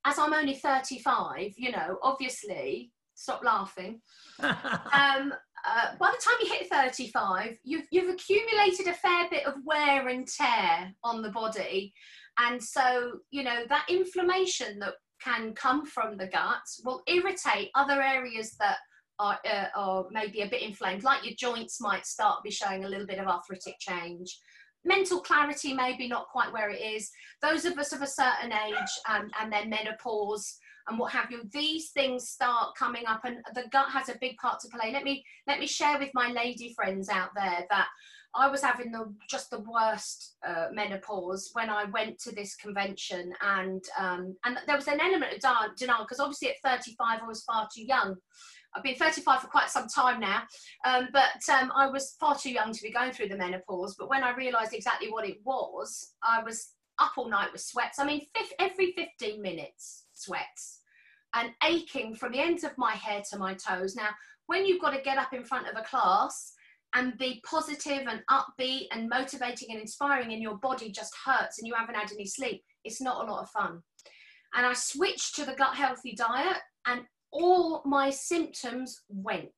As I'm only 35, you know, obviously, stop laughing. um, uh, by the time you hit 35, you've, you've accumulated a fair bit of wear and tear on the body and so, you know, that inflammation that can come from the gut will irritate other areas that are, uh, are maybe a bit inflamed, like your joints might start be showing a little bit of arthritic change. Mental clarity maybe not quite where it is. Those of us of a certain age um, and then menopause and what have you, these things start coming up, and the gut has a big part to play. Let me let me share with my lady friends out there that I was having the just the worst uh, menopause when I went to this convention, and um, and there was an element of denial because obviously at 35 I was far too young. I've been 35 for quite some time now, um, but um, I was far too young to be going through the menopause. But when I realised exactly what it was, I was up all night with sweats. I mean, every 15 minutes, sweats, and aching from the ends of my hair to my toes. Now, when you've got to get up in front of a class and be positive and upbeat and motivating and inspiring and your body just hurts and you haven't had any sleep, it's not a lot of fun. And I switched to the gut healthy diet and all my symptoms went.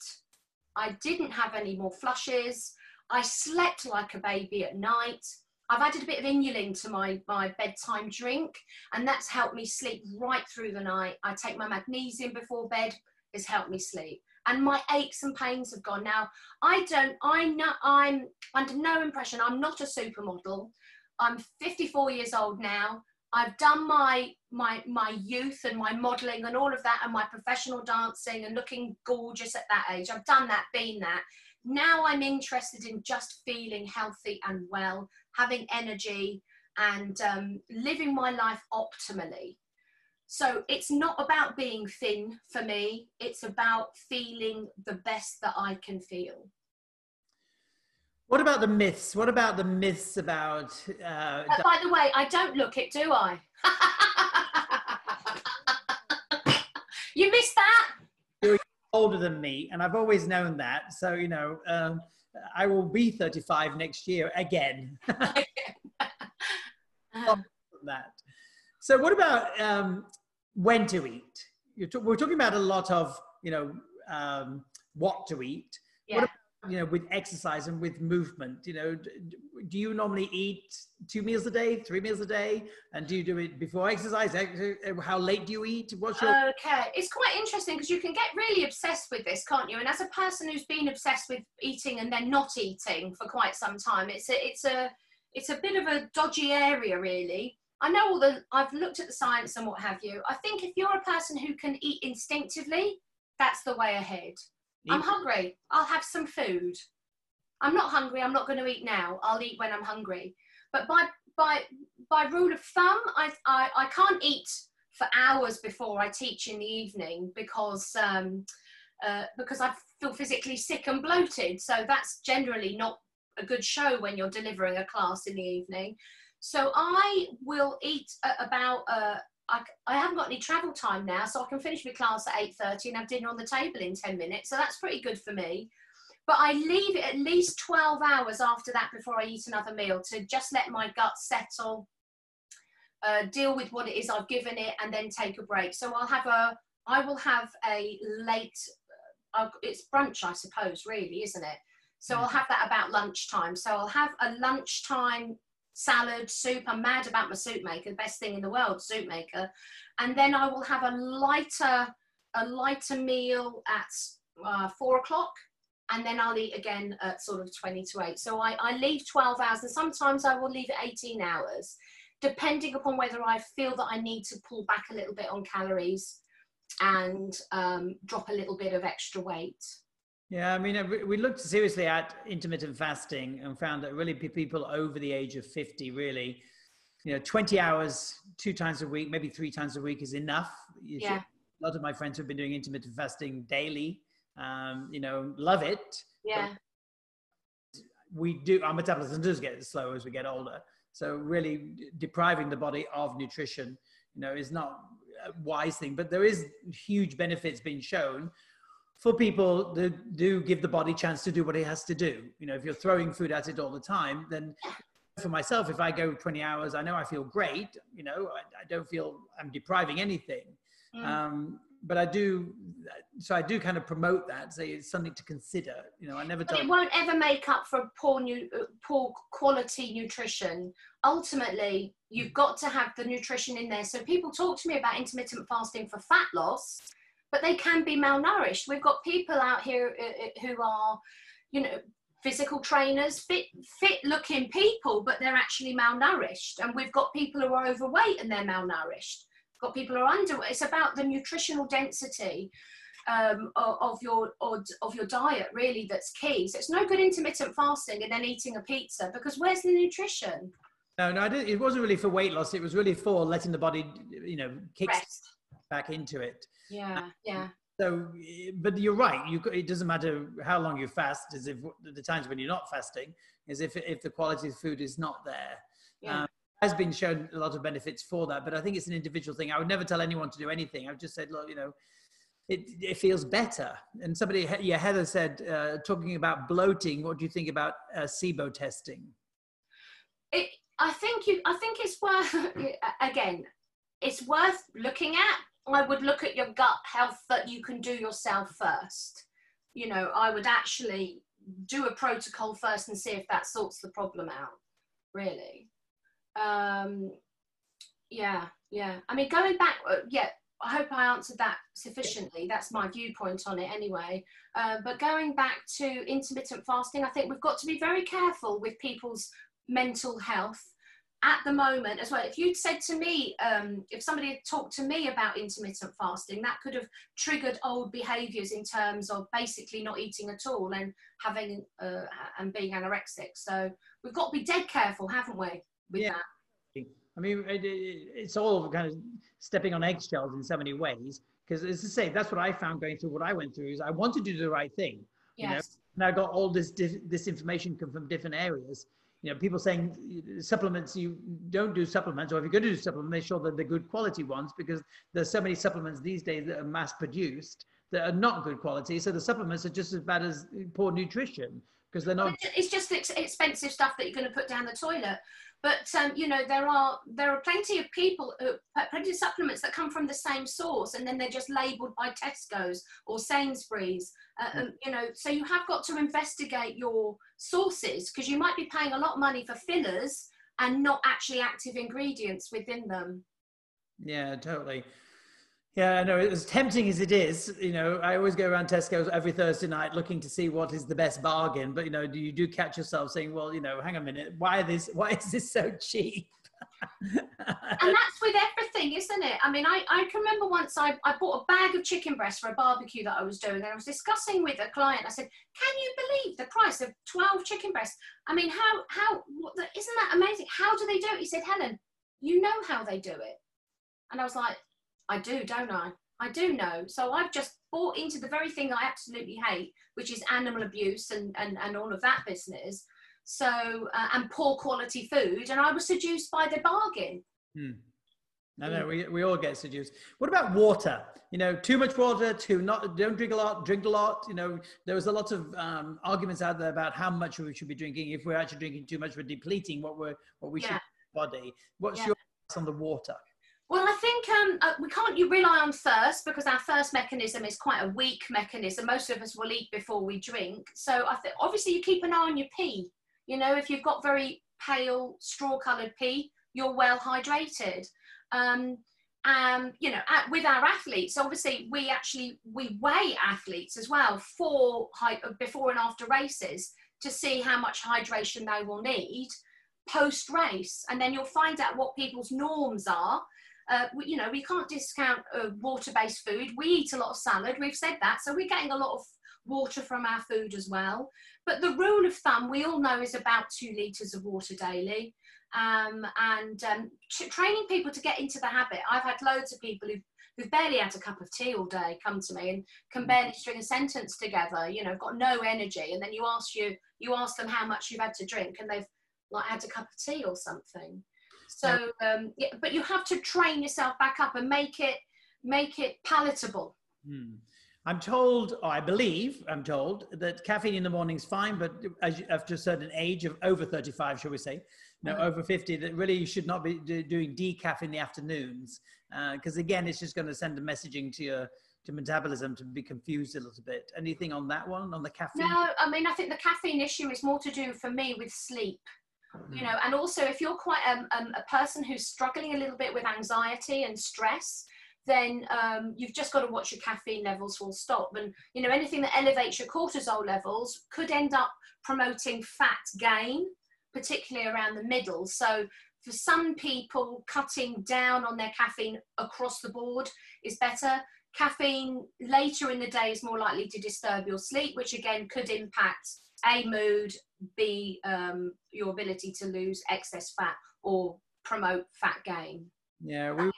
I didn't have any more flushes. I slept like a baby at night. I've added a bit of inulin to my, my bedtime drink, and that's helped me sleep right through the night. I take my magnesium before bed, it's helped me sleep and my aches and pains have gone. Now, I don't, I know, I'm under no impression, I'm not a supermodel. I'm 54 years old now. I've done my my my youth and my modeling and all of that and my professional dancing and looking gorgeous at that age. I've done that, been that. Now I'm interested in just feeling healthy and well, having energy, and um, living my life optimally. So it's not about being thin for me. It's about feeling the best that I can feel. What about the myths? What about the myths about? Uh, uh, by the way, I don't look it, do I? you missed that. You're older than me, and I've always known that. So you know, um, I will be 35 next year again. that. So, what about um, when to eat? we're talking about a lot of, you know, um, what to eat. Yeah. What about, you know, with exercise and with movement? You know, do you normally eat two meals a day, three meals a day, and do you do it before exercise? How late do you eat? What's your okay? It's quite interesting because you can get really obsessed with this, can't you? And as a person who's been obsessed with eating and then not eating for quite some time, it's a it's a it's a bit of a dodgy area, really. I know all the, I've looked at the science and what have you. I think if you're a person who can eat instinctively, that's the way ahead. I'm hungry. I'll have some food. I'm not hungry. I'm not going to eat now. I'll eat when I'm hungry. But by by by rule of thumb, I I, I can't eat for hours before I teach in the evening because um, uh, because I feel physically sick and bloated. So that's generally not a good show when you're delivering a class in the evening. So I will eat about. Uh, I, I haven't got any travel time now, so I can finish my class at eight thirty and have dinner on the table in ten minutes. So that's pretty good for me. But I leave it at least twelve hours after that before I eat another meal to just let my gut settle, uh, deal with what it is I've given it, and then take a break. So I'll have a. I will have a late. Uh, it's brunch, I suppose, really, isn't it? So I'll have that about lunchtime. So I'll have a lunchtime salad, soup. I'm mad about my soup maker, the best thing in the world, soup maker. And then I will have a lighter, a lighter meal at uh, four o'clock. And then I'll eat again at sort of 20 to 8. So I, I leave 12 hours and sometimes I will leave it 18 hours, depending upon whether I feel that I need to pull back a little bit on calories and um, drop a little bit of extra weight. Yeah, I mean, we looked seriously at intermittent fasting and found that really people over the age of 50 really, you know, 20 hours two times a week, maybe three times a week is enough. Yeah. A lot of my friends have been doing intermittent fasting daily, um, you know, love it. Yeah. We do, our metabolism does get slower as we get older. So really depriving the body of nutrition, you know, is not a wise thing, but there is huge benefits being shown for people that do give the body chance to do what it has to do. You know, if you're throwing food at it all the time, then for myself, if I go 20 hours, I know I feel great. You know, I, I don't feel I'm depriving anything. Mm. Um, but I do, so I do kind of promote that. Say it's something to consider. You know, I never. But it won't ever make up for poor, new, poor quality nutrition. Ultimately, you've got to have the nutrition in there. So people talk to me about intermittent fasting for fat loss but they can be malnourished. We've got people out here uh, uh, who are, you know, physical trainers, fit, fit looking people, but they're actually malnourished. And we've got people who are overweight and they're malnourished. We've got people who are underweight. It's about the nutritional density um, of your of, of your diet really that's key. So it's no good intermittent fasting and then eating a pizza because where's the nutrition? No, no, it wasn't really for weight loss. It was really for letting the body, you know, kick back into it. Yeah, yeah. So, but you're right. You it doesn't matter how long you fast. As if the times when you're not fasting, is if if the quality of food is not there. Yeah. Um, has been shown a lot of benefits for that, but I think it's an individual thing. I would never tell anyone to do anything. I've just said, look, you know, it, it feels better. And somebody, yeah, Heather said, uh, talking about bloating, what do you think about uh, SIBO testing? It, I think you, I think it's worth, again, it's worth looking at I would look at your gut health that you can do yourself first. You know, I would actually do a protocol first and see if that sorts the problem out, really. Um, yeah, yeah. I mean, going back, uh, yeah, I hope I answered that sufficiently. That's my viewpoint on it anyway. Uh, but going back to intermittent fasting, I think we've got to be very careful with people's mental health at the moment as well if you'd said to me um, if somebody had talked to me about intermittent fasting that could have triggered old behaviors in terms of basically not eating at all and having uh, and being anorexic so we've got to be dead careful haven't we with yeah. that i mean it, it, it's all kind of stepping on eggshells in so many ways because as I say that's what i found going through what i went through is i wanted to do the right thing yes. you know and i got all this this information come from different areas you know, people saying uh, supplements, you don't do supplements, or if you're going to do supplements, make sure that they're good quality ones because there's so many supplements these days that are mass produced that are not good quality. So the supplements are just as bad as poor nutrition because they're not. It's just expensive stuff that you're going to put down the toilet. But um, you know there are there are plenty of people, who, plenty of supplements that come from the same source, and then they're just labelled by Tesco's or Sainsbury's. Uh, um, you know, so you have got to investigate your sources because you might be paying a lot of money for fillers and not actually active ingredients within them. Yeah, totally. Yeah, I know. As tempting as it is, you know, I always go around Tesco's every Thursday night looking to see what is the best bargain. But you know, do you do catch yourself saying, "Well, you know, hang a minute, why this? Why is this so cheap?" and that's with everything, isn't it? I mean, I, I can remember once I, I bought a bag of chicken breast for a barbecue that I was doing, and I was discussing with a client. I said, "Can you believe the price of twelve chicken breasts? I mean, how how what the, isn't that amazing? How do they do it?" He said, "Helen, you know how they do it," and I was like I do, don't I? I do know. So I've just bought into the very thing I absolutely hate, which is animal abuse and, and, and all of that business. So, uh, and poor quality food. And I was seduced by the bargain. Hmm. I know we, we all get seduced. What about water? You know, too much water, too not, don't drink a lot, drink a lot. You know, there was a lot of um, arguments out there about how much we should be drinking. If we're actually drinking too much, we're depleting what we're, what we yeah. should body. What's yeah. your on the water? Well, I think um, uh, we can't you rely on thirst because our first mechanism is quite a weak mechanism. Most of us will eat before we drink. So I think obviously you keep an eye on your pee. You know, if you've got very pale straw-coloured pee, you're well hydrated. Um, um, you know, at, with our athletes, obviously we actually we weigh athletes as well for before and after races to see how much hydration they will need post race, and then you'll find out what people's norms are uh, we, you know, we can't discount uh, water-based food. We eat a lot of salad. We've said that, so we're getting a lot of water from our food as well. But the rule of thumb we all know is about two litres of water daily. Um, and um, training people to get into the habit. I've had loads of people who've, who've barely had a cup of tea all day come to me and can barely string a sentence together. You know, got no energy, and then you ask you you ask them how much you've had to drink, and they've like had a cup of tea or something. So, um, yeah, but you have to train yourself back up and make it make it palatable. Hmm. I'm told, or I believe, I'm told that caffeine in the morning is fine, but as you, after a certain age of over 35, shall we say, no, mm. over 50, that really you should not be do, doing decaf in the afternoons, because uh, again, it's just going to send a messaging to your to metabolism to be confused a little bit. Anything on that one, on the caffeine? No, I mean, I think the caffeine issue is more to do for me with sleep you know and also if you're quite um, um, a person who's struggling a little bit with anxiety and stress then um, you've just got to watch your caffeine levels full stop. And you know anything that elevates your cortisol levels could end up promoting fat gain particularly around the middle. So for some people cutting down on their caffeine across the board is better. Caffeine later in the day is more likely to disturb your sleep which again could impact a mood b um, your ability to lose excess fat or promote fat gain yeah we,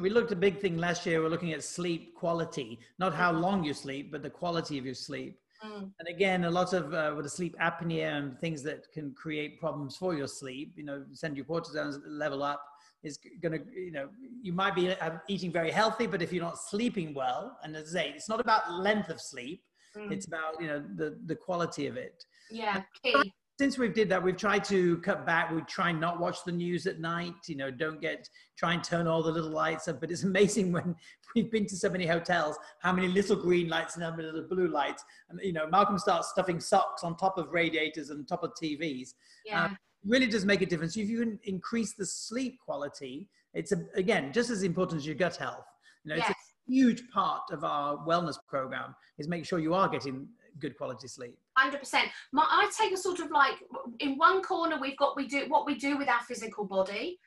we looked a big thing last year we're looking at sleep quality not how mm-hmm. long you sleep but the quality of your sleep mm. and again a lot of uh, with the sleep apnea and things that can create problems for your sleep you know send your cortisol level up is going to you know you might be eating very healthy but if you're not sleeping well and as i say it's not about length of sleep Mm. It's about you know the the quality of it. Yeah. Okay. Since we've did that, we've tried to cut back. We try and not watch the news at night. You know, don't get try and turn all the little lights up. But it's amazing when we've been to so many hotels, how many little green lights and how many little blue lights. And you know, Malcolm starts stuffing socks on top of radiators and top of TVs. Yeah. Um, really does make a difference. If you increase the sleep quality, it's a, again just as important as your gut health. You know, yes. it's a huge part of our wellness program is make sure you are getting good quality sleep. Hundred percent. I take a sort of like in one corner we've got we do what we do with our physical body,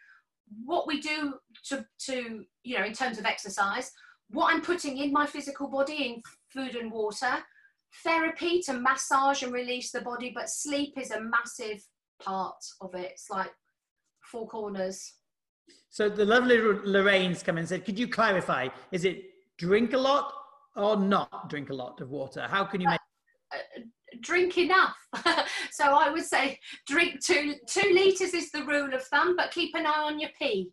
what we do to to you know in terms of exercise, what I'm putting in my physical body in food and water, therapy to massage and release the body, but sleep is a massive part of it. It's like four corners. So the lovely Lorraine's come and said, could you clarify, is it drink a lot or not drink a lot of water? How can you make uh, drink enough. so I would say drink two two liters is the rule of thumb, but keep an eye on your pee.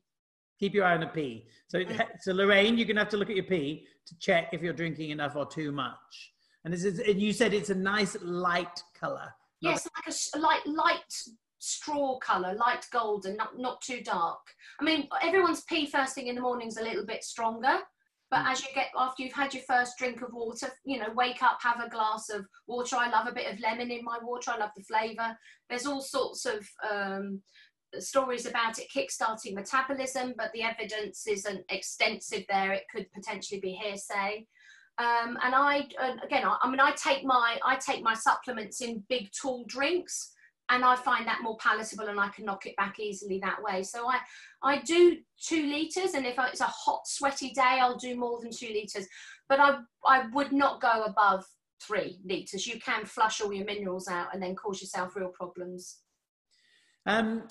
Keep your eye on the pee. So, mm. so Lorraine, you're gonna have to look at your pee to check if you're drinking enough or too much. And this is, and you said it's a nice light color. Yes, like a light light straw color, light golden, not not too dark. I mean, everyone's pee first thing in the morning is a little bit stronger. But mm. as you get after you've had your first drink of water, you know, wake up, have a glass of water. I love a bit of lemon in my water. I love the flavour. There's all sorts of um, stories about it kickstarting metabolism, but the evidence isn't extensive there. It could potentially be hearsay. Um, and I, again, I, I mean, I take my I take my supplements in big tall drinks and I find that more palatable and I can knock it back easily that way. So I, I do two litres and if it's a hot sweaty day, I'll do more than two litres, but I, I would not go above three litres. You can flush all your minerals out and then cause yourself real problems. Um,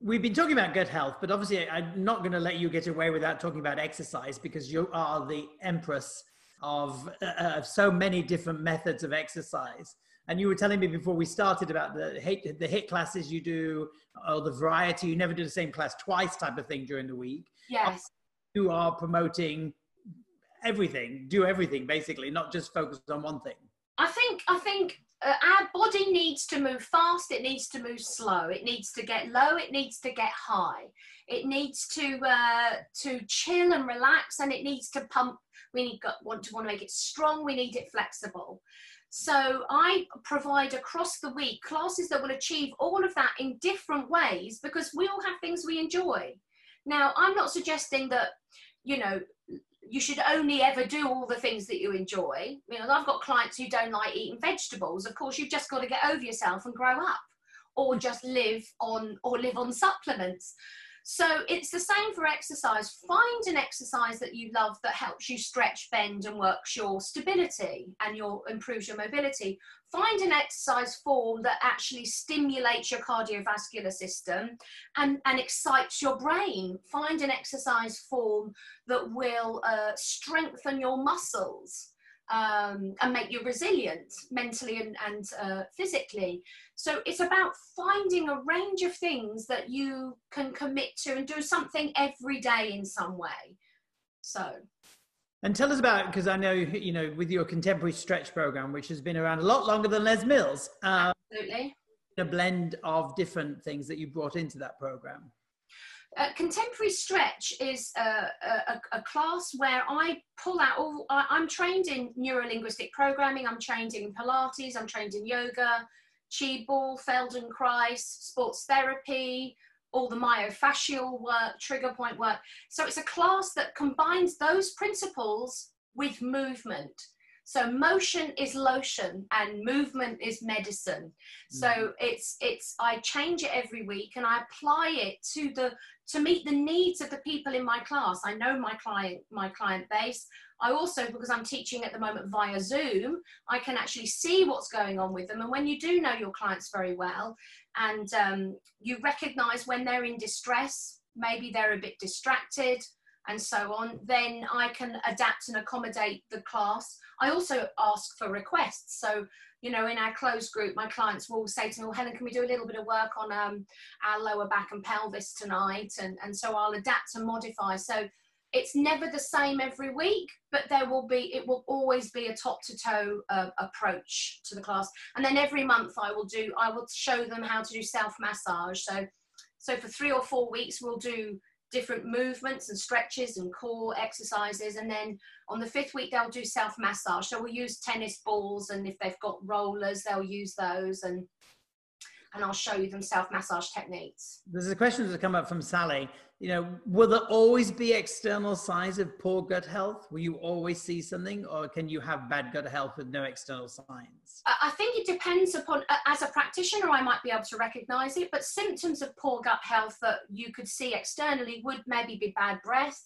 we've been talking about gut health, but obviously I'm not going to let you get away without talking about exercise because you are the empress of, uh, of so many different methods of exercise. And you were telling me before we started about the HIIT, the HIIT classes you do, or the variety. You never do the same class twice, type of thing during the week. Yes. You are promoting everything, do everything basically, not just focus on one thing. I think. I think uh, our body needs to move fast. It needs to move slow. It needs to get low. It needs to get high. It needs to uh, to chill and relax, and it needs to pump. We need want to want to make it strong. We need it flexible. So I provide across the week classes that will achieve all of that in different ways because we all have things we enjoy. Now, I'm not suggesting that, you know, you should only ever do all the things that you enjoy. You know, I've got clients who don't like eating vegetables. Of course, you've just got to get over yourself and grow up or mm. just live on or live on supplements. So it's the same for exercise. Find an exercise that you love that helps you stretch, bend, and works your stability and your improves your mobility. Find an exercise form that actually stimulates your cardiovascular system and, and excites your brain. Find an exercise form that will uh, strengthen your muscles um, and make you resilient mentally and, and uh, physically. So it's about finding a range of things that you can commit to and do something every day in some way. So. And tell us about because I know you know with your contemporary stretch program, which has been around a lot longer than Les Mills. Um, Absolutely. A blend of different things that you brought into that program. Uh, contemporary stretch is a, a, a, class where I pull out all, I, I'm trained in neurolinguistic programming, I'm trained in Pilates, I'm trained in yoga, chi ball, Feldenkrais, sports therapy, all the myofascial work, trigger point work. So it's a class that combines those principles with movement. So motion is lotion and movement is medicine. So mm-hmm. it's it's I change it every week and I apply it to the to meet the needs of the people in my class. I know my client my client base. I also because I'm teaching at the moment via Zoom, I can actually see what's going on with them. And when you do know your clients very well and um, you recognize when they're in distress, maybe they're a bit distracted and so on, then I can adapt and accommodate the class. I also ask for requests. So, you know, in our closed group, my clients will say to me, well, Helen, can we do a little bit of work on um, our lower back and pelvis tonight? And, and so I'll adapt and modify. So it's never the same every week, but there will be, it will always be a top to toe uh, approach to the class. And then every month I will do, I will show them how to do self massage. So, so for three or four weeks, we'll do different movements and stretches and core exercises. And then on the fifth week, they'll do self massage. So we'll use tennis balls, and if they've got rollers, they'll use those. And and I'll show you them self massage techniques. There's a question that's come up from Sally. You know, will there always be external signs of poor gut health? Will you always see something, or can you have bad gut health with no external signs? I think it depends upon, as a practitioner, I might be able to recognize it, but symptoms of poor gut health that you could see externally would maybe be bad breath,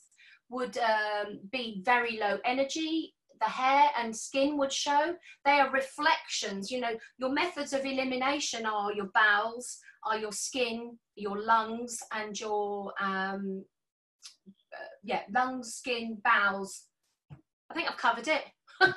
would um, be very low energy, the hair and skin would show. They are reflections. You know, your methods of elimination are your bowels, are your skin, your lungs, and your um, uh, yeah, lungs, skin, bowels. I think I've covered it.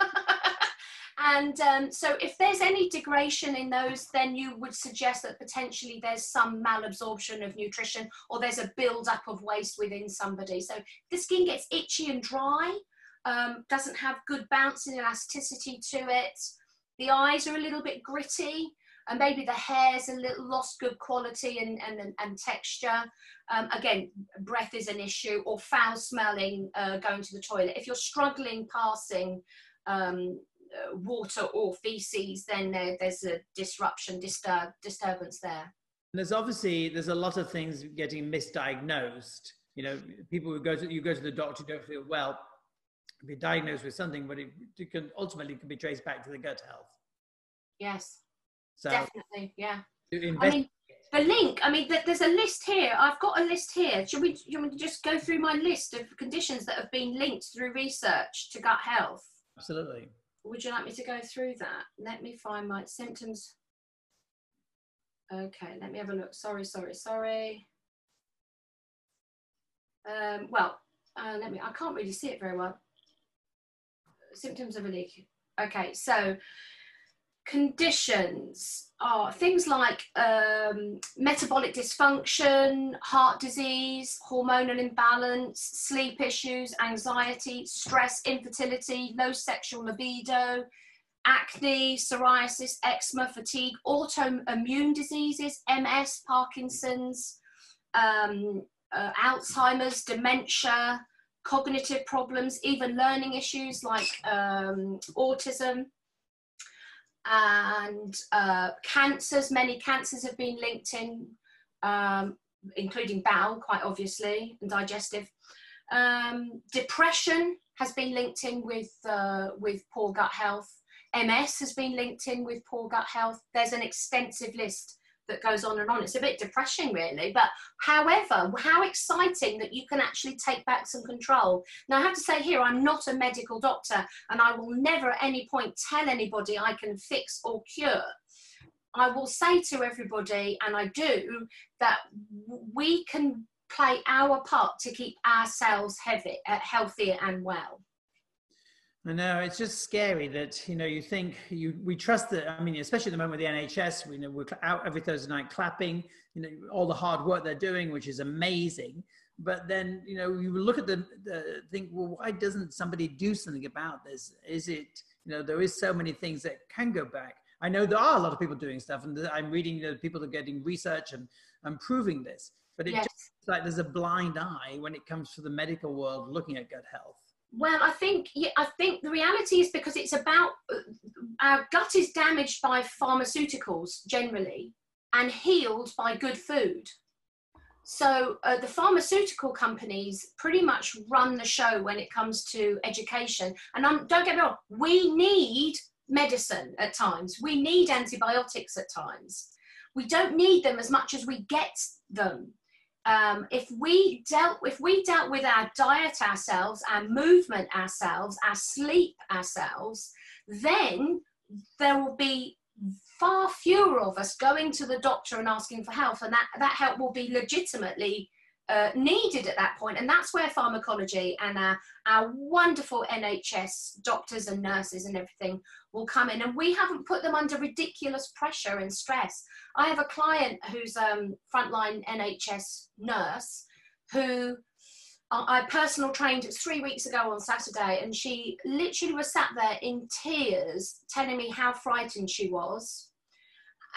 and um, so, if there's any degradation in those, then you would suggest that potentially there's some malabsorption of nutrition or there's a build-up of waste within somebody. So, the skin gets itchy and dry um, doesn't have good bouncing elasticity to it. The eyes are a little bit gritty, and maybe the hair's a little lost good quality and, and, and texture. Um, again, breath is an issue, or foul smelling uh, going to the toilet. If you're struggling passing um, uh, water or feces, then there, there's a disruption, disturb, disturbance there. There's obviously there's a lot of things getting misdiagnosed. You know, people who go to you go to the doctor don't feel well be diagnosed with something, but it, it can ultimately can be traced back to the gut health. Yes. So definitely, yeah. I mean, the link. I mean, there's a list here. I've got a list here. Should we? You want to just go through my list of conditions that have been linked through research to gut health? Absolutely. Would you like me to go through that? Let me find my symptoms. Okay, let me have a look. Sorry, sorry, sorry. Um, well, uh, let me. I can't really see it very well symptoms of a leak. Okay, so conditions are things like um, metabolic dysfunction, heart disease, hormonal imbalance, sleep issues, anxiety, stress, infertility, low sexual libido, acne, psoriasis, eczema, fatigue, autoimmune diseases, MS, Parkinson's, um, uh, Alzheimer's, dementia, cognitive problems, even learning issues like um, autism and uh, cancers. Many cancers have been linked in, um, including bowel, quite obviously, and digestive. Um, depression has been linked in with, uh, with poor gut health. MS has been linked in with poor gut health. There's an extensive list that goes on and on. It's a bit depressing, really. But however, how exciting that you can actually take back some control. Now, I have to say here, I'm not a medical doctor, and I will never at any point tell anybody I can fix or cure. I will say to everybody, and I do, that we can play our part to keep ourselves heavy, uh, healthier and well. I know it's just scary that you know you think you we trust that I mean especially at the moment with the NHS we know we're out every Thursday night clapping you know all the hard work they're doing which is amazing. But then you know you look at the, the think well why doesn't somebody do something about this? Is it you know there is so many things that can go back. I know there are a lot of people doing stuff and I'm reading you know people are getting research and and proving this but it yes. just like there's a blind eye when it comes to the medical world looking at gut health well, I think I think the reality is because it's about uh, our gut is damaged by pharmaceuticals generally and healed by good food. So uh, the pharmaceutical companies pretty much run the show when it comes to education. And um, don't get me wrong, we need medicine at times. We need antibiotics at times. We don't need them as much as we get them um, if we dealt if we dealt with our diet ourselves our movement ourselves our sleep ourselves then there will be far fewer of us going to the doctor and asking for help. And that, that help will be legitimately uh, needed at that point. And that's where pharmacology and our, our wonderful NHS doctors and nurses and everything will come in. And we haven't put them under ridiculous pressure and stress. I have a client who's a um, frontline NHS nurse who I personal trained three weeks ago on Saturday, and she literally was sat there in tears telling me how frightened she was.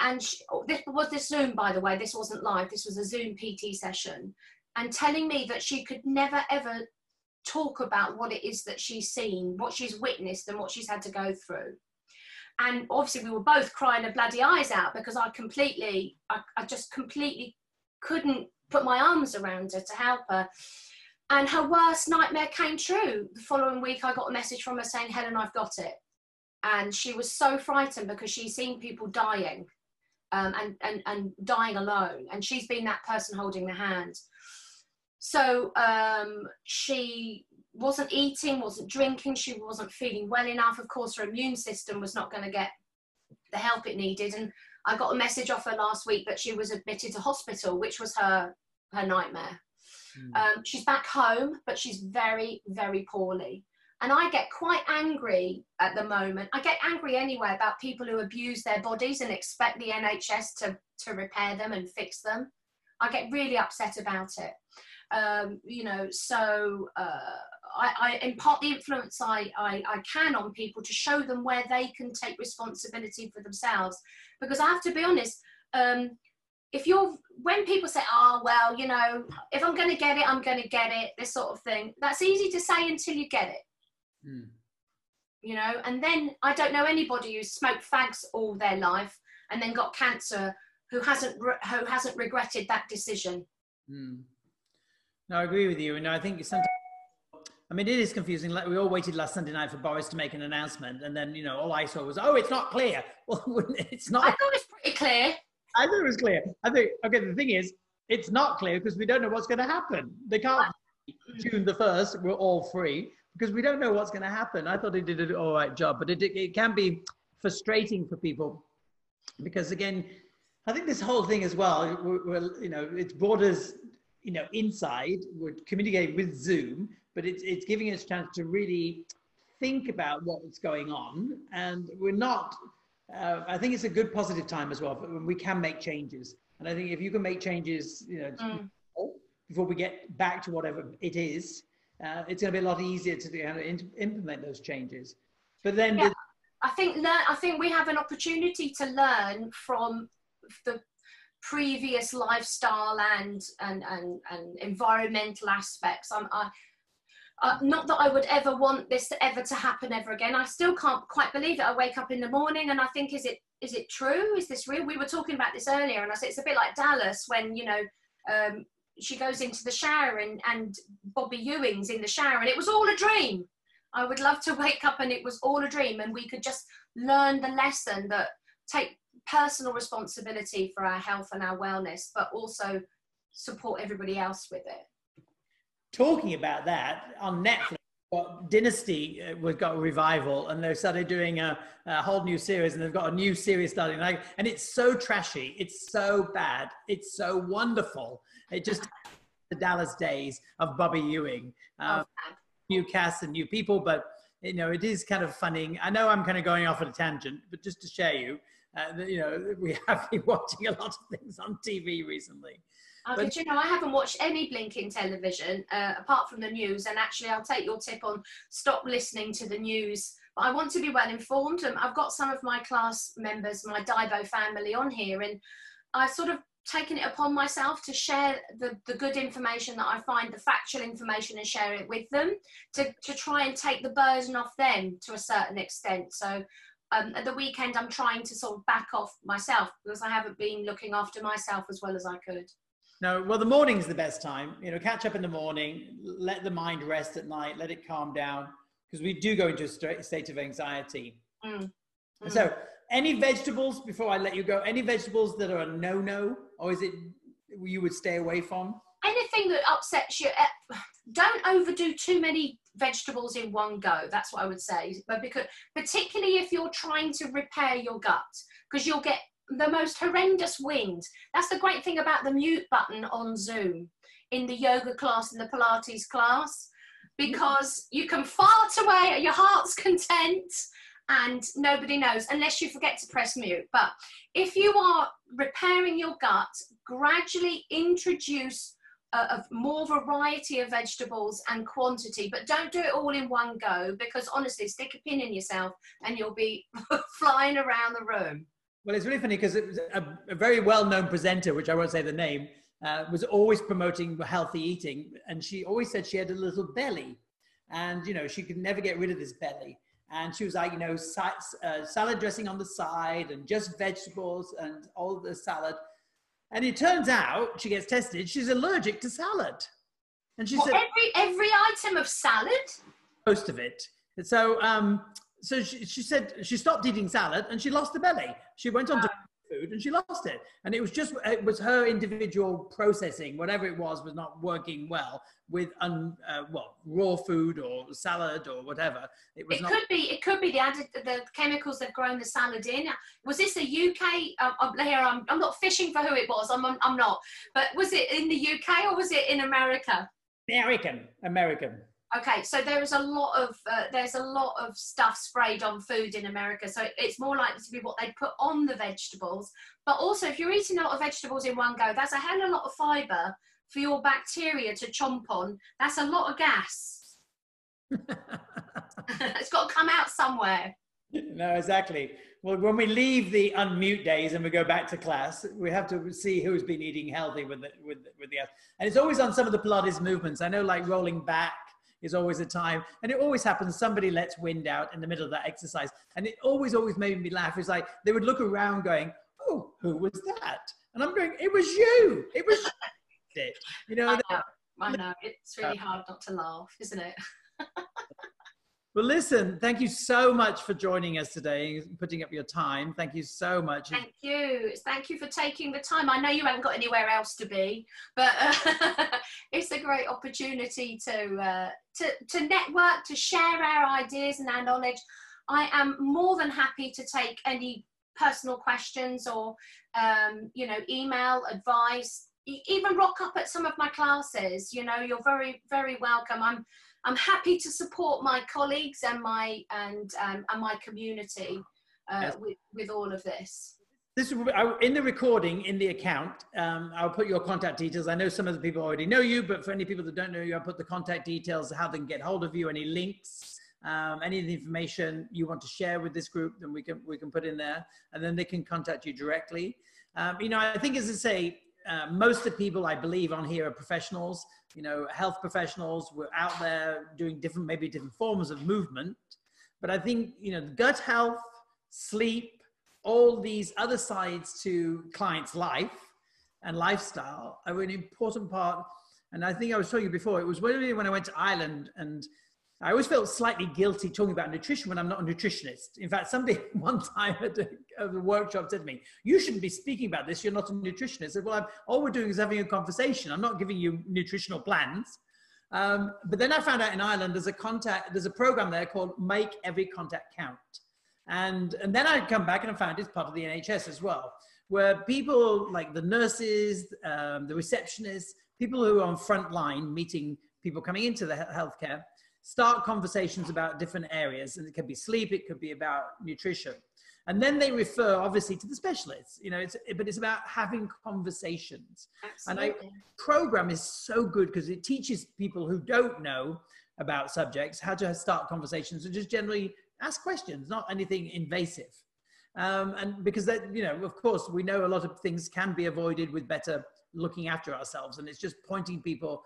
And she, oh, this was this Zoom, by the way. This wasn't live. This was a Zoom PT session and telling me that she could never ever talk about what it is that she's seen, what she's witnessed, and what she's had to go through. and obviously we were both crying our bloody eyes out because I completely, I, I just completely couldn't put my arms around her to help her. And her worst nightmare came true. The following week, I got a message from her saying, Helen, I've got it. And she was so frightened because she's seen people dying um, and, and, and dying alone. And she's been that person holding the hand. So um, she wasn't eating, wasn't drinking, she wasn't feeling well enough. Of course, her immune system was not going to get the help it needed. And I got a message off her last week that she was admitted to hospital, which was her her nightmare. Mm. Um, she's back home, but she's very, very poorly. And I get quite angry at the moment. I get angry anyway about people who abuse their bodies and expect the NHS to, to repair them and fix them. I get really upset about it. Um, you know, so uh, I, I, impart the influence I, I, I, can on people to show them where they can take responsibility for themselves. Because I have to be honest, um, if you're, when people say, oh, well, you know, if I'm going to get it, I'm going to get it, this sort of thing, that's easy to say until you get it. Mm. You know, and then I don't know anybody who's smoked fags all their life and then got cancer who hasn't, who hasn't regretted that decision. Mm. No, I agree with you. And I think sometimes, I mean, it is confusing. Like we all waited last Sunday night for Boris to make an announcement, and then you know all I saw was, "Oh, it's not clear." Well, it's not. I thought it was pretty clear. I thought it was clear. I think okay. The thing is, it's not clear because we don't know what's going to happen. They can't June the first. We're all free because we don't know what's going to happen. I thought he did an all right job, but it it can be frustrating for people because again, I think this whole thing as well. We're, we're, you know, it's borders you know, inside, we're communicating with Zoom, but it's, it's giving us a chance to really think about what's going on. And we're not, uh, I think it's a good positive time as well, but we can make changes. And I think if you can make changes, you know, mm. before we get back to whatever it is, uh, it's going to be a lot easier to implement those changes. But then, yeah, I think learn, I think we have an opportunity to learn from the previous lifestyle and and and, and environmental aspects. I'm, I, uh, not that I would ever want this to ever to happen ever again. I still can't quite believe it. I wake up in the morning and I think, is it is it true? Is this real? We were talking about this earlier, and I said it's a bit like Dallas when you know um, she goes into the shower and and Bobby Ewing's in the shower, and it was all a dream. I would love to wake up and it was all a dream, and we could just learn the lesson that take personal responsibility for our health and our wellness, but also support everybody else with it. Talking about that on Netflix, got Dynasty uh, was got a revival, and they started doing a, a, whole new series, and they've got a new series starting. Like, and it's so trashy, it's so bad, it's so wonderful. It just the Dallas days of Bobby Ewing, uh, oh, new cast and new people, but you know it is kind of funny. I know I'm kind of going off on a tangent, but just to share you, uh, you know, we have been watching a lot of things on TV recently. Oh, but, you know, I haven't watched any blinking television uh, apart from the news. And actually, I'll take your tip on stop listening to the news. But I want to be well informed. And I've got some of my class members, my Dibo family, on here, and I sort of taken it upon myself to share the, the good information that I find, the factual information, and share it with them to, to try and take the burden off them to a certain extent. So um, at the weekend, I'm trying to sort of back off myself because I haven't been looking after myself as well as I could. No, well, the morning's the best time. You know, catch up in the morning, let the mind rest at night, let it calm down because we do go into a state of anxiety. Mm. Mm. So, any vegetables before I let you go? Any vegetables that are a no-no, or is it you would stay away from? Anything that upsets you. Don't overdo too many vegetables in one go. That's what I would say. But because particularly if you're trying to repair your gut, because you'll get the most horrendous wind. That's the great thing about the mute button on Zoom in the yoga class and the Pilates class, because you can fart away at your heart's content and nobody knows unless you forget to press mute. But if you are repairing your gut, gradually introduce of more variety of vegetables and quantity, but don't do it all in one go because honestly, stick a pin in yourself and you'll be flying around the room. Well, it's really funny because a, a very well-known presenter, which I won't say the name, uh, was always promoting healthy eating, and she always said she had a little belly, and you know she could never get rid of this belly. and she was like, you know, uh, salad dressing on the side and just vegetables and all the salad. And it turns out she gets tested, she's allergic to salad. And she well, said, every, every item of salad? Most of it. So, um, so she, she said she stopped eating salad and she lost the belly. She went on to food and she lost it. And it was just, it was her individual processing, whatever it was, was not working well with un, uh, well, raw food or salad or whatever. It was. It not- could be. It could be the added the chemicals they've grown the salad in. Was this a UK? Um, I'm, here, I'm, I'm not fishing for who it was. I'm, I'm not. But was it in the UK or was it in America? American. American. Okay, so there is a lot of uh, there's a lot of stuff sprayed on food in America, so it's more likely to be what they put on the vegetables. But also, if you're eating a lot of vegetables in one go, that's a hell of a lot of fibre for your bacteria to chomp on. That's a lot of gas. it's got to come out somewhere. No, exactly. Well, when we leave the unmute days and we go back to class, we have to see who's been eating healthy with the, with, with the, and it's always on some of the Pilates movements. I know like rolling back is always a time. And it always happens, somebody lets wind out in the middle of that exercise. And it always, always made me laugh. It's like they would look around going, oh, who was that? And I'm going, it was you. It was it. You know, I know. I know. It's really hard not to laugh, isn't it? Well, listen, thank you so much for joining us today and putting up your time. Thank you so much. Thank you. Thank you for taking the time. I know you haven't got anywhere else to be, but uh, it's a great opportunity to, uh, to, to network, to share our ideas and our knowledge. I am more than happy to take any personal questions or, um, you know, email, advice, even rock up at some of my classes. You know, you're very, very welcome. I'm I'm happy to support my colleagues and my and um, and my community uh, with with all of this. This in the recording in the account. Um, I'll put your contact details. I know some of the people already know you, but for any people that don't know you, I'll put the contact details, how they can get hold of you, any links, um, any of the information you want to share with this group, then we can we can put in there, and then they can contact you directly. Um, you know, I think as I say, uh, most of the people I believe on here are professionals, you know, health professionals. We're out there doing different, maybe different forms of movement. But I think, you know, gut health, sleep, all these other sides to clients' life and lifestyle are an important part. And I think I was telling you before, it was when I went to Ireland and I always felt slightly guilty talking about nutrition when I'm not a nutritionist. In fact, somebody one time at a, at workshop said to me, "You shouldn't be speaking about this. You're not a nutritionist." I said, "Well, I'm, all we're doing is having a conversation. I'm not giving you nutritional plans." Um, but then I found out in Ireland there's a contact, there's a program there called Make Every Contact Count, and and then I come back and I found it's part of the NHS as well, where people like the nurses, um, the receptionists, people who are on front line meeting people coming into the healthcare start conversations about different areas and it could be sleep it could be about nutrition. And then they refer obviously to the specialists you know it's but it's about having conversations. Absolutely. and i program is so good because it teaches people who don't know about subjects how to start conversations and just generally ask questions not anything invasive. Um, and because that you know of course we know a lot of things can be avoided with better looking after ourselves and it's just pointing people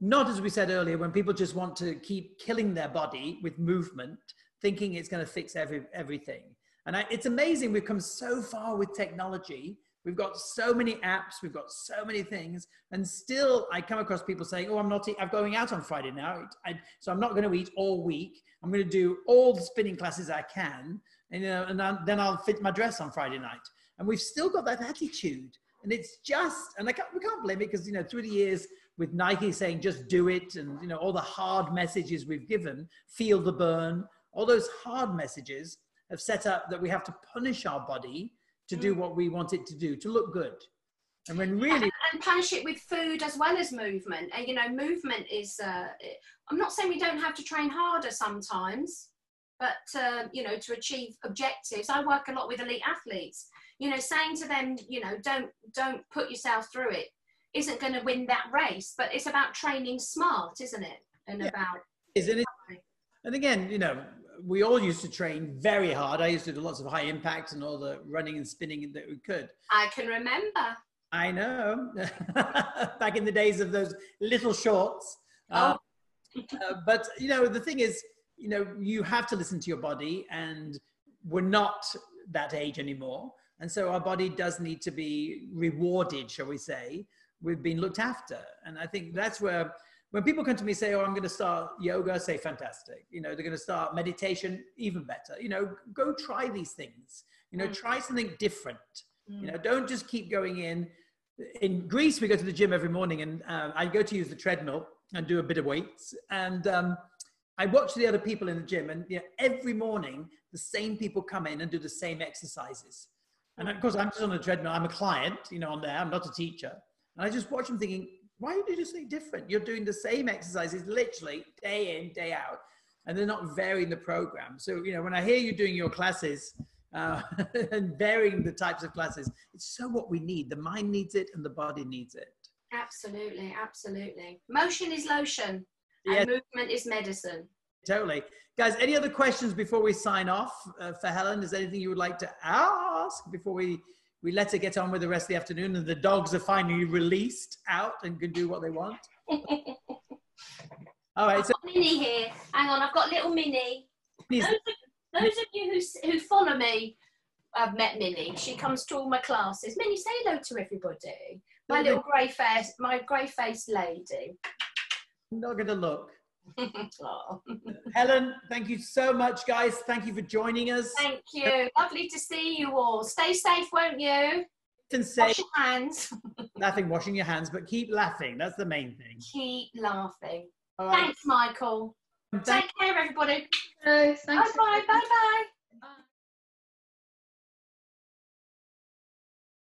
not as we said earlier, when people just want to keep killing their body with movement, thinking it's going to fix every, everything. And I, it's amazing we've come so far with technology. We've got so many apps, we've got so many things, and still I come across people saying, "Oh, I'm not. I'm going out on Friday now, I, so I'm not going to eat all week. I'm going to do all the spinning classes I can, and, you know, and then I'll fit my dress on Friday night." And we've still got that attitude, and it's just, and I can't, we can't blame it because you know through the years with Nike saying just do it and you know all the hard messages we've given, feel the burn, all those hard messages have set up that we have to punish our body to do mm. what we want it to do, to look good. And when really and punish it with food as well as movement. And you know, movement is uh, I'm not saying we don't have to train harder sometimes, but uh, you know, to achieve objectives. I work a lot with elite athletes. You know, saying to them, you know, don't don't put yourself through it isn't going to win that race. But it's about training smart, isn't it? And yeah. about isn't it? And again, you know, we all used to train very hard. I used to do lots of high impact and all the running and spinning that we could. I can remember. I know. Back in the days of those little shorts. Oh. Uh, uh, but, you know, the thing is, you know, you have to listen to your body, and we're not that age anymore. And so our body does need to be rewarded, shall we say, with been looked after. And I think that's where, when people come to me and say, Oh, I'm going to start yoga, say, fantastic. You know, they're going to start meditation, even better. You know, go try these things. You know, mm. try something different. Mm. You know, don't just keep going in. In Greece, we go to the gym every morning and uh, I go to use the treadmill and do a bit of weights. And um, I watch the other people in the gym, and you know, every morning the same people come in and do the same exercises. And of course, I'm just on the treadmill. I'm a client, you know, on there. I'm not a teacher. And I just watch them thinking, why do you do something different? You're doing the same exercises literally day in, day out, and they're not varying the program. So, you know, when I hear you doing your classes uh, and varying the types of classes, it's so what we need. The mind needs it and the body needs it. Absolutely, absolutely. Motion is lotion, and yes. movement is medicine. Totally. Guys, any other questions before we sign off uh, for Helen? Is there anything you would like to ask before we, we let her get on with the rest of the afternoon and the dogs are finally released out and can do what they want? All right. I've so, Minnie here. Hang on, I've got little Minnie. Those of, those of you who, who follow me have met Minnie. She comes to all my classes. Minnie, say hello to everybody. My little grey face, my grey faced lady. I'm not going to look. Helen, thank you so much, guys. Thank you for joining us. Thank you. Lovely to see you all. Stay safe, won't you? And say, Wash your hands. nothing washing your hands, but keep laughing. That's the main thing. Keep laughing. Right. Thanks, Michael. Thank Take care, everybody. Bye bye. Bye bye.